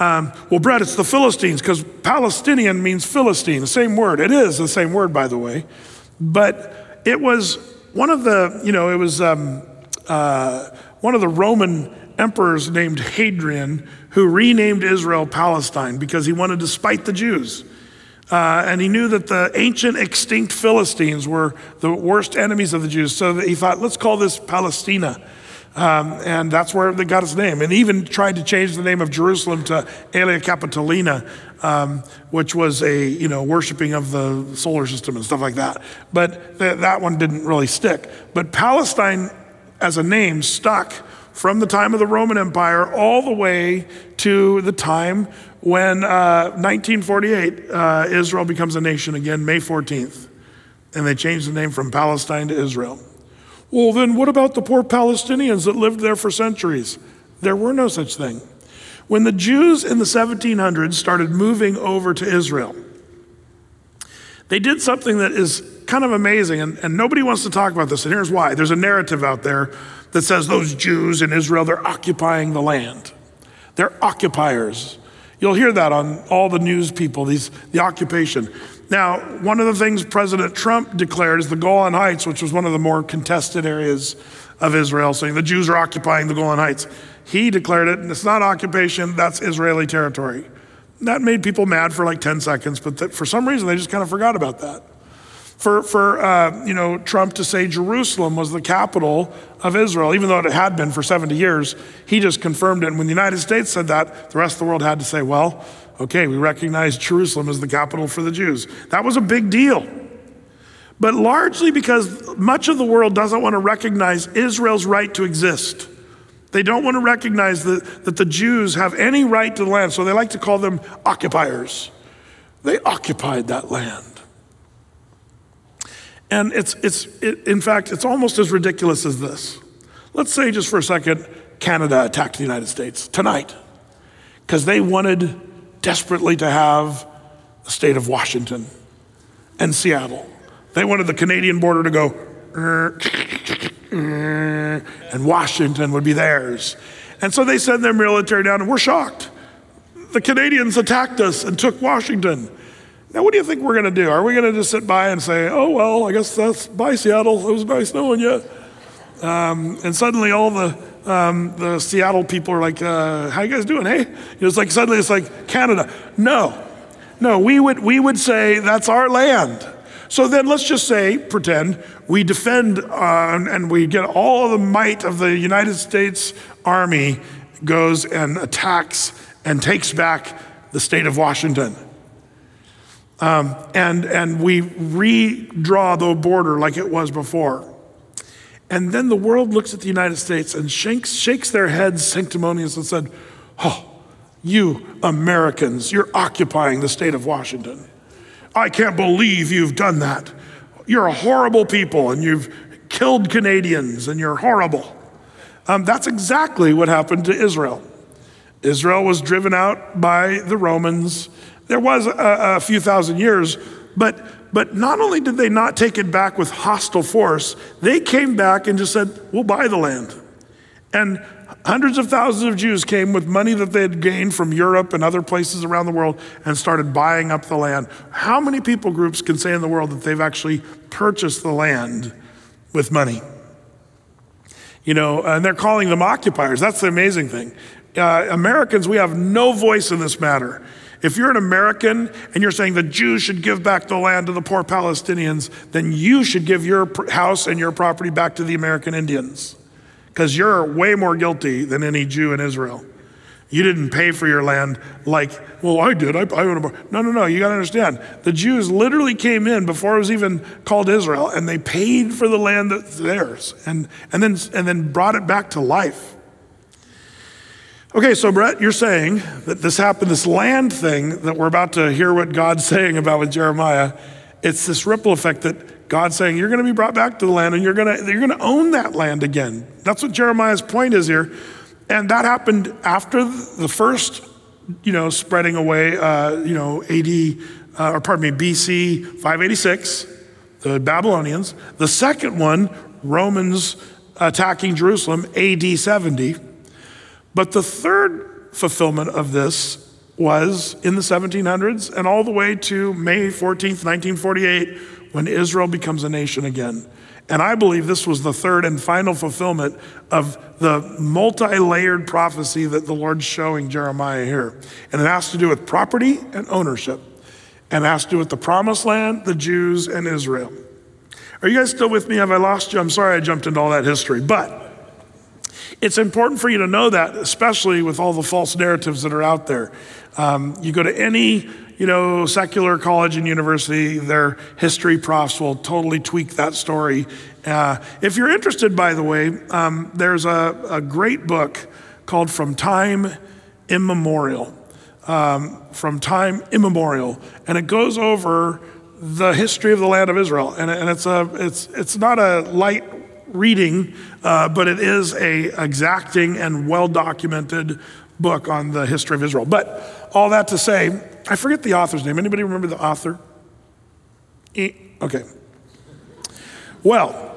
Um, well, Brett, it's the Philistines because Palestinian means Philistine, the same word. It is the same word, by the way. But it was one of the, you know, it was um, uh, one of the Roman emperors named Hadrian who renamed Israel Palestine because he wanted to spite the Jews. Uh, and he knew that the ancient extinct Philistines were the worst enemies of the Jews. So he thought, let's call this Palestina. Um, and that's where they got its name. And even tried to change the name of Jerusalem to Aelia Capitolina, um, which was a, you know, worshiping of the solar system and stuff like that. But th- that one didn't really stick. But Palestine as a name stuck from the time of the Roman Empire all the way to the time when uh, 1948 uh, Israel becomes a nation again, May 14th. And they changed the name from Palestine to Israel. Well, then what about the poor Palestinians that lived there for centuries? There were no such thing. When the Jews in the 1700s started moving over to Israel, they did something that is kind of amazing, and, and nobody wants to talk about this, and here's why. There's a narrative out there that says those Jews in Israel, they're occupying the land. They're occupiers. You'll hear that on all the news people, these, the occupation. Now, one of the things President Trump declared is the Golan Heights, which was one of the more contested areas of Israel, saying the Jews are occupying the Golan Heights. He declared it, and it's not occupation, that's Israeli territory. That made people mad for like 10 seconds, but th- for some reason they just kind of forgot about that. For, for uh, you know, Trump to say Jerusalem was the capital of Israel, even though it had been for 70 years, he just confirmed it. And when the United States said that, the rest of the world had to say, well, Okay, we recognize Jerusalem as the capital for the Jews. That was a big deal. But largely because much of the world doesn't want to recognize Israel's right to exist. They don't want to recognize that, that the Jews have any right to the land, so they like to call them occupiers. They occupied that land. And it's, it's it, in fact, it's almost as ridiculous as this. Let's say, just for a second, Canada attacked the United States tonight because they wanted desperately to have the state of Washington and Seattle. They wanted the Canadian border to go, and Washington would be theirs. And so they send their military down, and we're shocked. The Canadians attacked us and took Washington. Now, what do you think we're going to do? Are we going to just sit by and say, oh, well, I guess that's bye, Seattle. It was nice knowing you. Um, and suddenly all the um, the Seattle people are like, uh, "How you guys doing? Hey," it's like suddenly it's like Canada. No, no, we would we would say that's our land. So then let's just say, pretend we defend uh, and we get all the might of the United States Army goes and attacks and takes back the state of Washington. Um, and, and we redraw the border like it was before. And then the world looks at the United States and shakes, shakes their heads sanctimonious and said, Oh, you Americans, you're occupying the state of Washington. I can't believe you've done that. You're a horrible people and you've killed Canadians and you're horrible. Um, that's exactly what happened to Israel. Israel was driven out by the Romans. There was a, a few thousand years, but but not only did they not take it back with hostile force, they came back and just said, We'll buy the land. And hundreds of thousands of Jews came with money that they had gained from Europe and other places around the world and started buying up the land. How many people groups can say in the world that they've actually purchased the land with money? You know, and they're calling them occupiers. That's the amazing thing. Uh, Americans, we have no voice in this matter. If you're an American and you're saying the Jews should give back the land to the poor Palestinians, then you should give your house and your property back to the American Indians because you're way more guilty than any Jew in Israel. You didn't pay for your land like, well, I did. I, I no, no, no. You got to understand. The Jews literally came in before it was even called Israel, and they paid for the land that's theirs, and and then and then brought it back to life. Okay, so Brett, you're saying that this happened, this land thing that we're about to hear what God's saying about with Jeremiah, it's this ripple effect that God's saying you're going to be brought back to the land and you're going to you're going to own that land again. That's what Jeremiah's point is here, and that happened after the first, you know, spreading away, uh, you know, AD uh, or pardon me, BC 586, the Babylonians. The second one, Romans attacking Jerusalem, AD 70. But the third fulfillment of this was in the 1700s and all the way to May 14th, 1948, when Israel becomes a nation again. And I believe this was the third and final fulfillment of the multi layered prophecy that the Lord's showing Jeremiah here. And it has to do with property and ownership, and it has to do with the promised land, the Jews, and Israel. Are you guys still with me? Have I lost you? I'm sorry I jumped into all that history. But It's important for you to know that, especially with all the false narratives that are out there. Um, you go to any you know, secular college and university, their history profs will totally tweak that story. Uh, if you're interested, by the way, um, there's a, a, great book called From Time Immemorial. Um, from Time Immemorial. And it goes over the history of the land of Israel. And, and it's, a, it's, it's not a light reading, uh, but it is a exacting and well documented book on the history of Israel. But all that to say, I forget the author's name. Anybody remember the author? Okay. Well,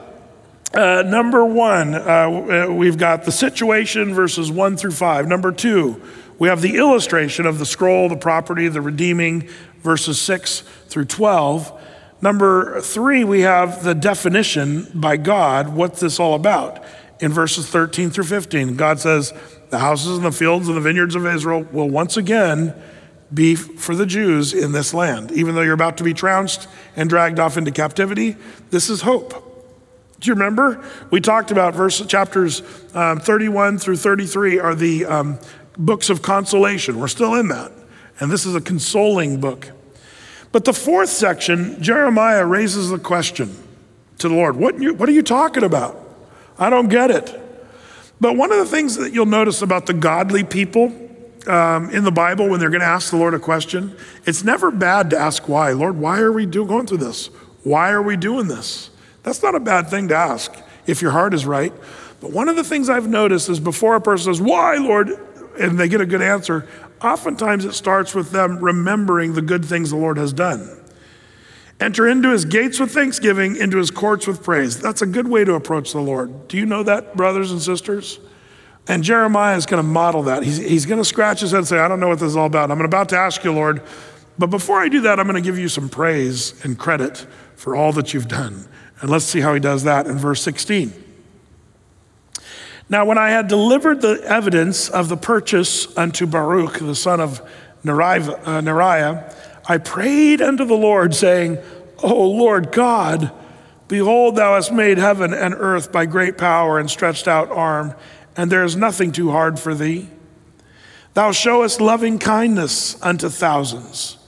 uh, number one, uh, we've got the situation verses one through five. Number two, we have the illustration of the scroll, the property, the redeeming, verses six through 12. Number three, we have the definition by God, what's this all about? In verses 13 through 15, God says, The houses and the fields and the vineyards of Israel will once again be for the Jews in this land. Even though you're about to be trounced and dragged off into captivity, this is hope. Do you remember? We talked about verse chapters um, 31 through 33 are the um, books of consolation. We're still in that. And this is a consoling book. But the fourth section, Jeremiah raises the question to the Lord what, what are you talking about? I don't get it. But one of the things that you'll notice about the godly people um, in the Bible when they're going to ask the Lord a question, it's never bad to ask why. Lord, why are we do, going through this? Why are we doing this? That's not a bad thing to ask if your heart is right. But one of the things I've noticed is before a person says, Why, Lord? and they get a good answer, oftentimes it starts with them remembering the good things the Lord has done. Enter into his gates with thanksgiving, into his courts with praise. That's a good way to approach the Lord. Do you know that, brothers and sisters? And Jeremiah is going to model that. He's, he's going to scratch his head and say, I don't know what this is all about. I'm about to ask you, Lord. But before I do that, I'm going to give you some praise and credit for all that you've done. And let's see how he does that in verse 16. Now, when I had delivered the evidence of the purchase unto Baruch, the son of Neriah, uh, Neriah, I prayed unto the Lord, saying, O Lord God, behold, thou hast made heaven and earth by great power and stretched out arm and there is nothing too hard for thee. Thou showest loving kindness unto thousands,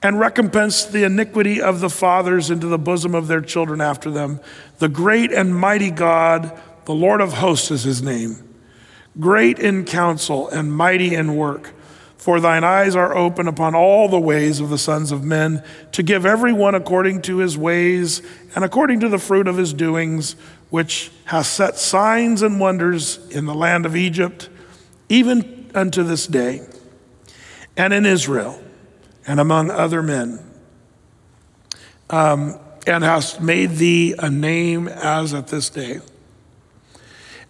and recompense the iniquity of the fathers into the bosom of their children after them. The great and mighty God, the Lord of hosts is his name, great in counsel and mighty in work. For thine eyes are open upon all the ways of the sons of men, to give every one according to his ways and according to the fruit of his doings which hath set signs and wonders in the land of Egypt, even unto this day, and in Israel, and among other men, um, and hast made thee a name as at this day.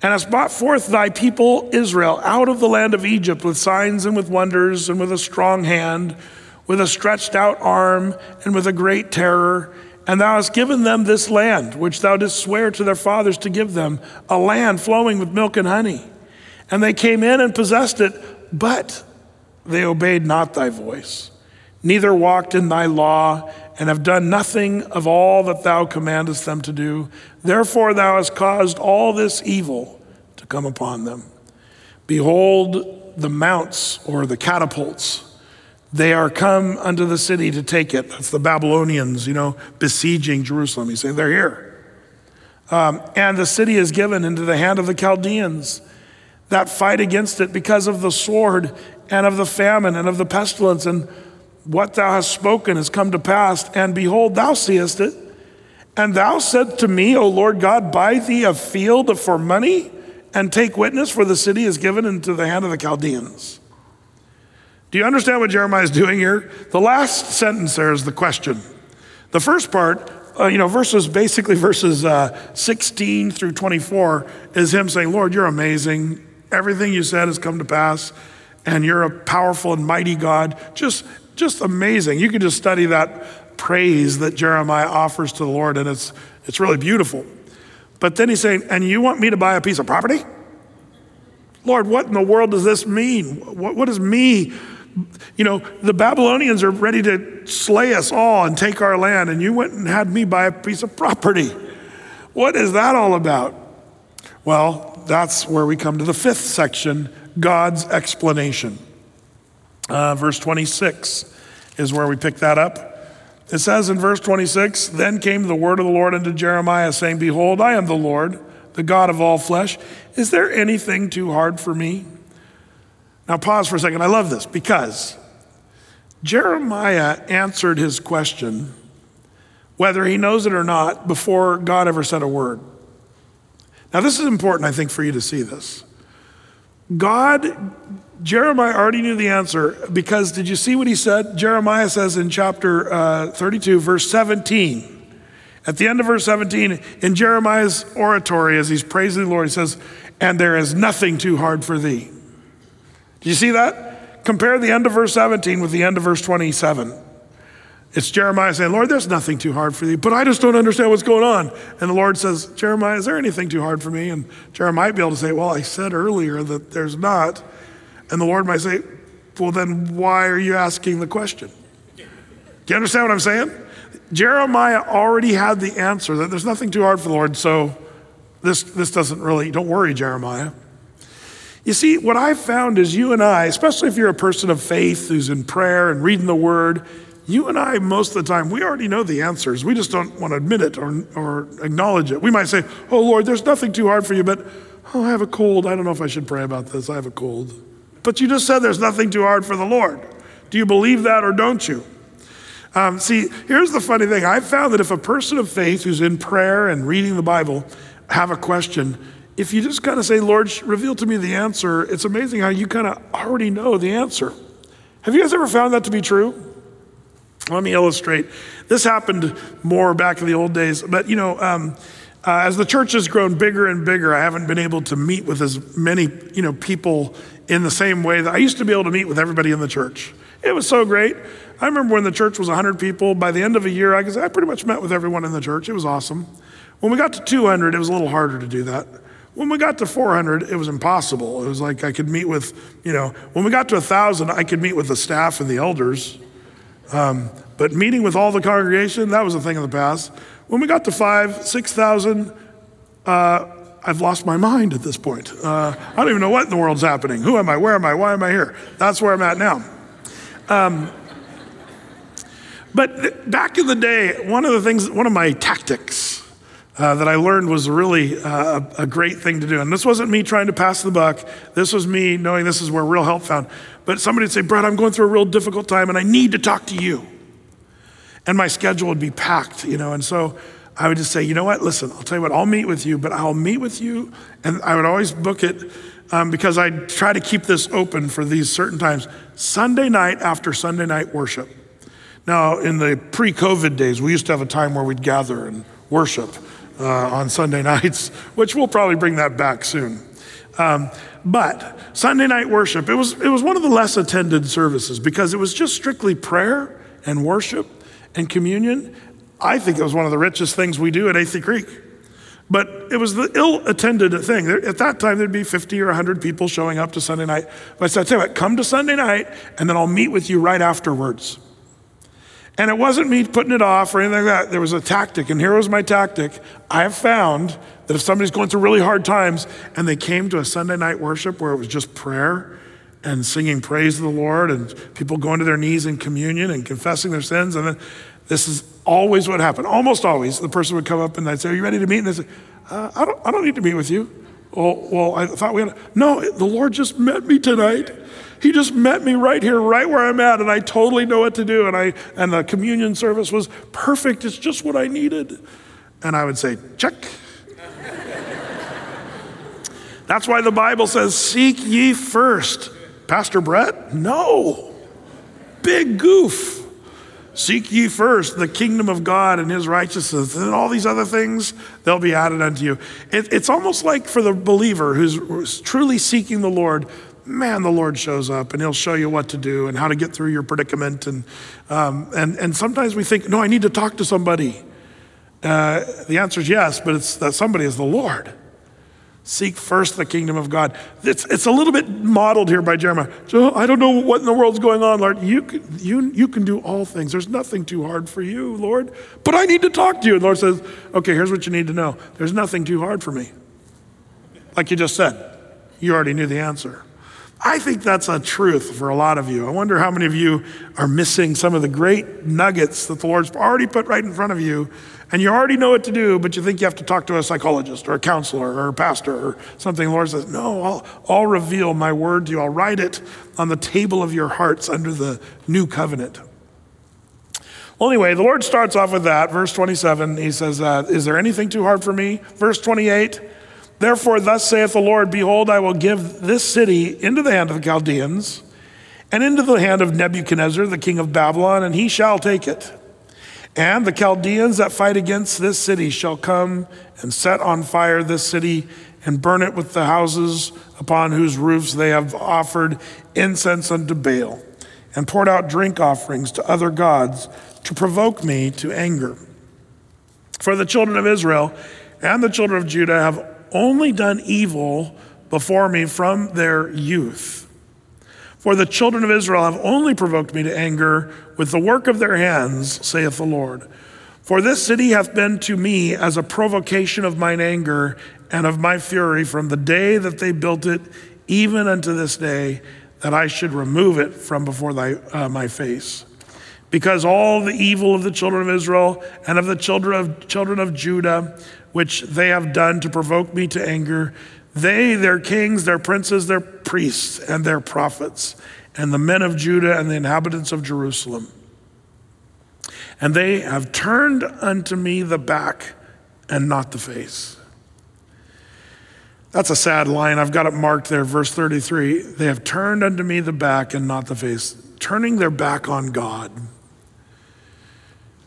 And hast brought forth thy people Israel out of the land of Egypt with signs and with wonders and with a strong hand, with a stretched out arm and with a great terror and thou hast given them this land, which thou didst swear to their fathers to give them, a land flowing with milk and honey. And they came in and possessed it, but they obeyed not thy voice, neither walked in thy law, and have done nothing of all that thou commandest them to do. Therefore thou hast caused all this evil to come upon them. Behold, the mounts or the catapults they are come unto the city to take it. That's the Babylonians, you know, besieging Jerusalem. He's saying they're here. Um, and the city is given into the hand of the Chaldeans that fight against it because of the sword and of the famine and of the pestilence. And what thou hast spoken has come to pass. And behold, thou seest it. And thou said to me, O Lord God, buy thee a field for money and take witness, for the city is given into the hand of the Chaldeans. Do you understand what Jeremiah is doing here? The last sentence there is the question. The first part, uh, you know, verses, basically verses uh, 16 through 24, is him saying, Lord, you're amazing. Everything you said has come to pass, and you're a powerful and mighty God. Just, just amazing. You can just study that praise that Jeremiah offers to the Lord, and it's, it's really beautiful. But then he's saying, and you want me to buy a piece of property? Lord, what in the world does this mean? What, what does me you know, the Babylonians are ready to slay us all and take our land, and you went and had me buy a piece of property. What is that all about? Well, that's where we come to the fifth section God's explanation. Uh, verse 26 is where we pick that up. It says in verse 26 Then came the word of the Lord unto Jeremiah, saying, Behold, I am the Lord, the God of all flesh. Is there anything too hard for me? Now, pause for a second. I love this because Jeremiah answered his question, whether he knows it or not, before God ever said a word. Now, this is important, I think, for you to see this. God, Jeremiah already knew the answer because did you see what he said? Jeremiah says in chapter uh, 32, verse 17. At the end of verse 17, in Jeremiah's oratory, as he's praising the Lord, he says, And there is nothing too hard for thee. Do you see that? Compare the end of verse 17 with the end of verse 27. It's Jeremiah saying, Lord, there's nothing too hard for thee, but I just don't understand what's going on. And the Lord says, Jeremiah, is there anything too hard for me? And Jeremiah might be able to say, Well, I said earlier that there's not. And the Lord might say, Well, then why are you asking the question? Do you understand what I'm saying? Jeremiah already had the answer that there's nothing too hard for the Lord, so this, this doesn't really, don't worry, Jeremiah. You see, what I've found is you and I, especially if you're a person of faith who's in prayer and reading the word, you and I, most of the time, we already know the answers. We just don't want to admit it or, or acknowledge it. We might say, Oh Lord, there's nothing too hard for you, but oh, I have a cold. I don't know if I should pray about this. I have a cold. But you just said there's nothing too hard for the Lord. Do you believe that or don't you? Um, see, here's the funny thing. I've found that if a person of faith who's in prayer and reading the Bible have a question, if you just kind of say, Lord, reveal to me the answer, it's amazing how you kind of already know the answer. Have you guys ever found that to be true? Let me illustrate. This happened more back in the old days, but you know, um, uh, as the church has grown bigger and bigger, I haven't been able to meet with as many you know people in the same way that I used to be able to meet with everybody in the church. It was so great. I remember when the church was 100 people. By the end of a year, I I pretty much met with everyone in the church. It was awesome. When we got to 200, it was a little harder to do that. When we got to 400, it was impossible. It was like I could meet with, you know, when we got to 1,000, I could meet with the staff and the elders. Um, but meeting with all the congregation, that was a thing of the past. When we got to five, 6,000, uh, I've lost my mind at this point. Uh, I don't even know what in the world's happening. Who am I? Where am I? Why am I here? That's where I'm at now. Um, but th- back in the day, one of the things, one of my tactics uh, that I learned was really uh, a great thing to do. And this wasn't me trying to pass the buck. This was me knowing this is where real help found. But somebody would say, Brad, I'm going through a real difficult time and I need to talk to you. And my schedule would be packed, you know. And so I would just say, you know what, listen, I'll tell you what, I'll meet with you, but I'll meet with you. And I would always book it um, because I try to keep this open for these certain times. Sunday night after Sunday night worship. Now, in the pre COVID days, we used to have a time where we'd gather and worship uh, on Sunday nights, which we'll probably bring that back soon. Um, but Sunday night worship, it was, it was one of the less attended services because it was just strictly prayer and worship and communion. I think it was one of the richest things we do at Athey Creek. But it was the ill attended thing. At that time, there'd be 50 or 100 people showing up to Sunday night. But I said, tell you what, come to Sunday night, and then I'll meet with you right afterwards. And it wasn't me putting it off or anything like that. There was a tactic, and here was my tactic. I have found that if somebody's going through really hard times and they came to a Sunday night worship where it was just prayer and singing praise to the Lord and people going to their knees in communion and confessing their sins, and then this is always what happened. Almost always, the person would come up and I'd say, Are you ready to meet? And they'd say, uh, I, don't, I don't need to meet with you. Well, well, I thought we had. No, the Lord just met me tonight. He just met me right here, right where I'm at, and I totally know what to do. And I and the communion service was perfect. It's just what I needed. And I would say, check. That's why the Bible says, "Seek ye first." Pastor Brett? No. Big goof. Seek ye first the kingdom of God and his righteousness, and all these other things, they'll be added unto you. It, it's almost like for the believer who's, who's truly seeking the Lord, man, the Lord shows up and He'll show you what to do and how to get through your predicament. And, um, and, and sometimes we think, no, I need to talk to somebody. Uh, the answer is yes, but it's that somebody is the Lord. Seek first the kingdom of God. It's, it's a little bit modeled here by Jeremiah. So I don't know what in the world's going on, Lord. You can, you, you can do all things. There's nothing too hard for you, Lord. But I need to talk to you. And the Lord says, okay, here's what you need to know. There's nothing too hard for me. like you just said. You already knew the answer. I think that's a truth for a lot of you. I wonder how many of you are missing some of the great nuggets that the Lord's already put right in front of you, and you already know what to do, but you think you have to talk to a psychologist or a counselor or a pastor or something. The Lord says, No, I'll, I'll reveal my word to you. I'll write it on the table of your hearts under the new covenant. Well, anyway, the Lord starts off with that. Verse 27, he says, uh, Is there anything too hard for me? Verse 28, Therefore, thus saith the Lord Behold, I will give this city into the hand of the Chaldeans and into the hand of Nebuchadnezzar, the king of Babylon, and he shall take it. And the Chaldeans that fight against this city shall come and set on fire this city and burn it with the houses upon whose roofs they have offered incense unto Baal and poured out drink offerings to other gods to provoke me to anger. For the children of Israel and the children of Judah have only done evil before me from their youth. For the children of Israel have only provoked me to anger with the work of their hands, saith the Lord. For this city hath been to me as a provocation of mine anger and of my fury from the day that they built it, even unto this day, that I should remove it from before thy, uh, my face. Because all the evil of the children of Israel and of the children of, children of Judah which they have done to provoke me to anger, they, their kings, their princes, their priests, and their prophets, and the men of Judah and the inhabitants of Jerusalem. And they have turned unto me the back and not the face. That's a sad line. I've got it marked there, verse 33. They have turned unto me the back and not the face, turning their back on God.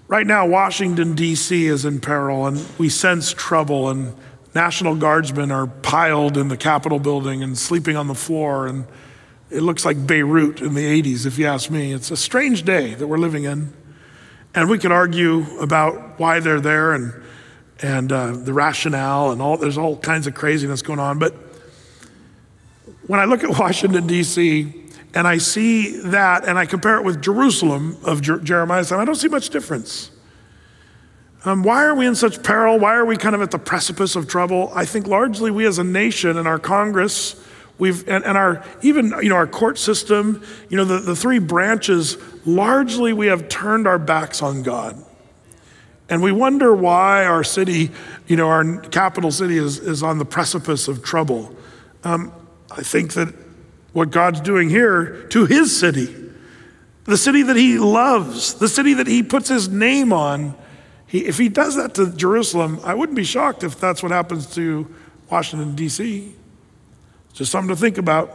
Right now, Washington, D.C. is in peril, and we sense trouble, and National Guardsmen are piled in the Capitol building and sleeping on the floor, and it looks like Beirut in the 80s, if you ask me. It's a strange day that we're living in. And we could argue about why they're there and, and uh, the rationale, and all, there's all kinds of craziness going on. But when I look at Washington, D.C., and I see that and I compare it with Jerusalem of Jer- Jeremiah's time, I don't see much difference. Um, why are we in such peril? Why are we kind of at the precipice of trouble? I think largely we as a nation and our Congress, we've and, and our even you know our court system, you know the, the three branches, largely we have turned our backs on God. And we wonder why our city, you know, our capital city is, is on the precipice of trouble. Um, I think that what God's doing here to his city, the city that he loves, the city that he puts his name on. He, if he does that to Jerusalem, I wouldn't be shocked if that's what happens to Washington, D.C. It's just something to think about.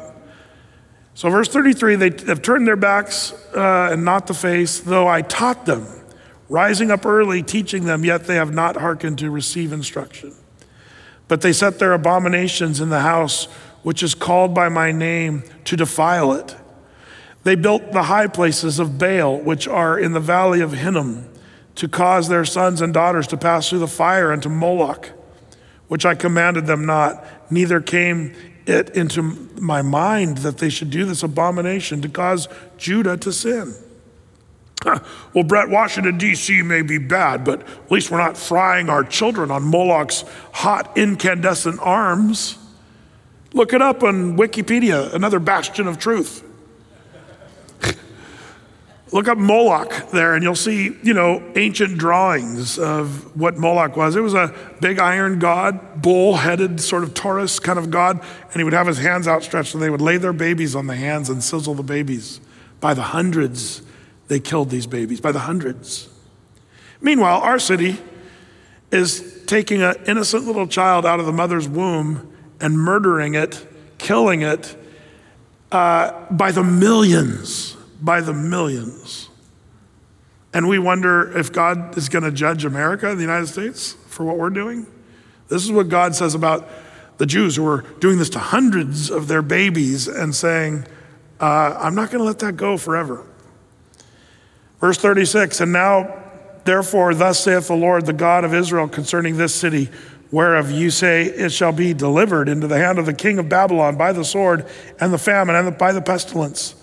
So, verse 33 they have turned their backs uh, and not the face, though I taught them, rising up early, teaching them, yet they have not hearkened to receive instruction. But they set their abominations in the house which is called by my name, to defile it. They built the high places of Baal, which are in the valley of Hinnom, to cause their sons and daughters to pass through the fire unto Moloch, which I commanded them not, neither came it into my mind that they should do this abomination to cause Judah to sin. Well, Brett, Washington, D.C. may be bad, but at least we're not frying our children on Moloch's hot incandescent arms. Look it up on Wikipedia, another bastion of truth. Look up Moloch there, and you'll see, you know, ancient drawings of what Moloch was. It was a big iron god, bull headed, sort of Taurus kind of god, and he would have his hands outstretched, and they would lay their babies on the hands and sizzle the babies. By the hundreds, they killed these babies, by the hundreds. Meanwhile, our city is taking an innocent little child out of the mother's womb and murdering it, killing it uh, by the millions, by the millions. And we wonder if God is going to judge America, the United States, for what we're doing. This is what God says about the Jews who are doing this to hundreds of their babies and saying, uh, I'm not going to let that go forever. Verse 36 And now, therefore, thus saith the Lord, the God of Israel, concerning this city whereof you say it shall be delivered into the hand of the king of Babylon by the sword and the famine and by the pestilence.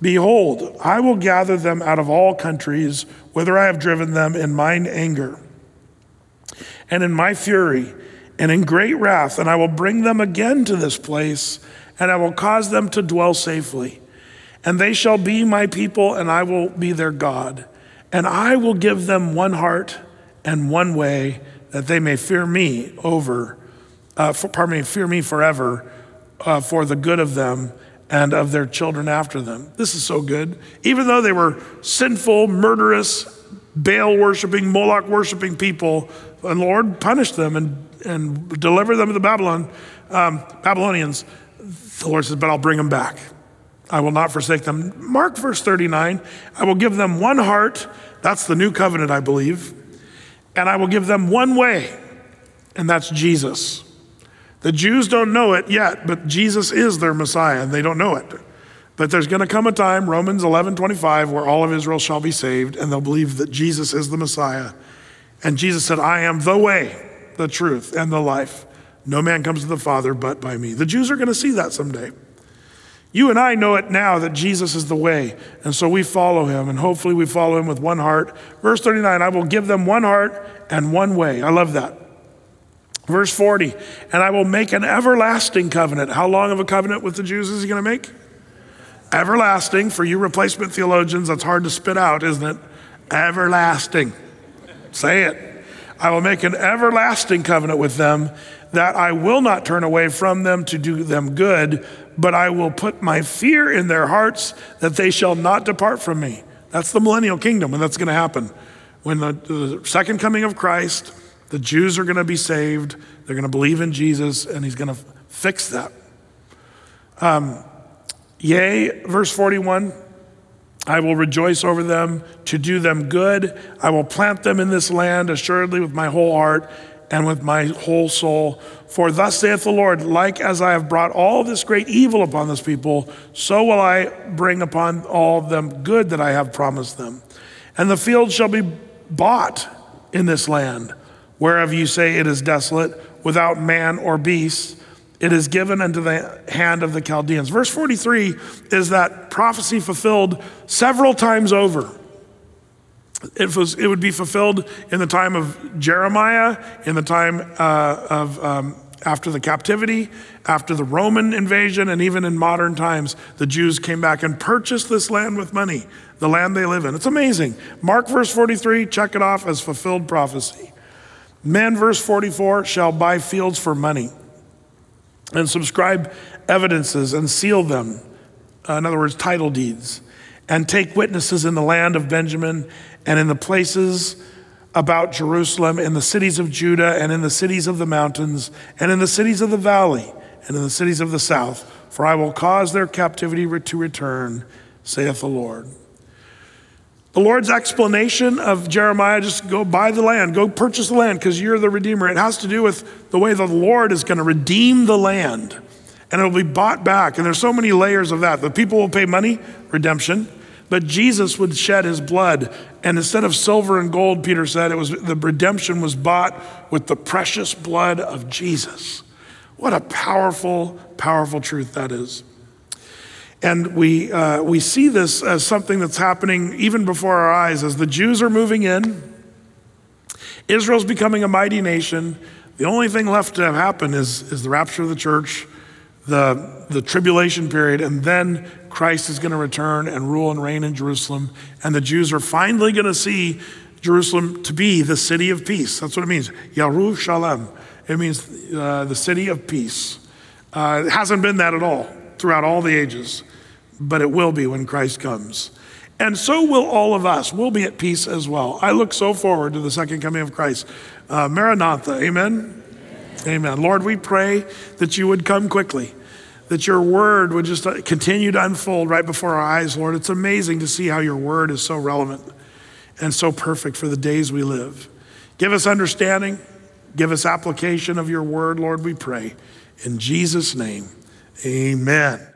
Behold, I will gather them out of all countries, whither I have driven them in mine anger and in my fury, and in great wrath, and I will bring them again to this place, and I will cause them to dwell safely. And they shall be my people, and I will be their God. And I will give them one heart and one way, that they may fear me over, uh, for, pardon me, fear me forever uh, for the good of them and of their children after them. This is so good. Even though they were sinful, murderous, Baal worshiping, Moloch worshiping people, and Lord punished them and, and delivered them to the Babylon, um, Babylonians. The Lord says, But I'll bring them back. I will not forsake them. Mark verse 39 I will give them one heart. That's the new covenant, I believe. And I will give them one way, and that's Jesus. The Jews don't know it yet, but Jesus is their Messiah, and they don't know it. But there's going to come a time, Romans 11 25, where all of Israel shall be saved, and they'll believe that Jesus is the Messiah. And Jesus said, I am the way, the truth, and the life. No man comes to the Father but by me. The Jews are going to see that someday. You and I know it now that Jesus is the way, and so we follow him, and hopefully we follow him with one heart. Verse 39 I will give them one heart and one way. I love that. Verse 40, and I will make an everlasting covenant. How long of a covenant with the Jews is he going to make? Everlasting. For you replacement theologians, that's hard to spit out, isn't it? Everlasting. Say it. I will make an everlasting covenant with them that I will not turn away from them to do them good, but I will put my fear in their hearts that they shall not depart from me. That's the millennial kingdom, and that's going to happen. When the, the second coming of Christ, the Jews are going to be saved. They're going to believe in Jesus, and he's going to fix that. Um, verse 41 I will rejoice over them to do them good. I will plant them in this land assuredly with my whole heart and with my whole soul. For thus saith the Lord, like as I have brought all this great evil upon this people, so will I bring upon all of them good that I have promised them. And the field shall be bought in this land whereof you say it is desolate, without man or beast, it is given into the hand of the Chaldeans. Verse 43 is that prophecy fulfilled several times over. It, was, it would be fulfilled in the time of Jeremiah, in the time uh, of um, after the captivity, after the Roman invasion, and even in modern times, the Jews came back and purchased this land with money, the land they live in. It's amazing. Mark verse 43, check it off as fulfilled prophecy. Men, verse 44, shall buy fields for money and subscribe evidences and seal them. Uh, in other words, title deeds, and take witnesses in the land of Benjamin and in the places about Jerusalem, in the cities of Judah, and in the cities of the mountains, and in the cities of the valley, and in the cities of the south. For I will cause their captivity to return, saith the Lord. The Lord's explanation of Jeremiah just go buy the land, go purchase the land because you're the Redeemer. It has to do with the way the Lord is going to redeem the land and it'll be bought back. And there's so many layers of that. The people will pay money, redemption, but Jesus would shed his blood. And instead of silver and gold, Peter said, it was the redemption was bought with the precious blood of Jesus. What a powerful, powerful truth that is. And we, uh, we see this as something that's happening even before our eyes as the Jews are moving in. Israel's becoming a mighty nation. The only thing left to happen is, is the rapture of the church, the, the tribulation period, and then Christ is going to return and rule and reign in Jerusalem. And the Jews are finally going to see Jerusalem to be the city of peace. That's what it means. Yerushalayim. It means uh, the city of peace. Uh, it hasn't been that at all throughout all the ages but it will be when Christ comes. And so will all of us. We'll be at peace as well. I look so forward to the second coming of Christ. Uh, Maranatha, amen? amen? Amen. Lord, we pray that you would come quickly, that your word would just uh, continue to unfold right before our eyes, Lord. It's amazing to see how your word is so relevant and so perfect for the days we live. Give us understanding, give us application of your word, Lord, we pray. In Jesus' name, amen.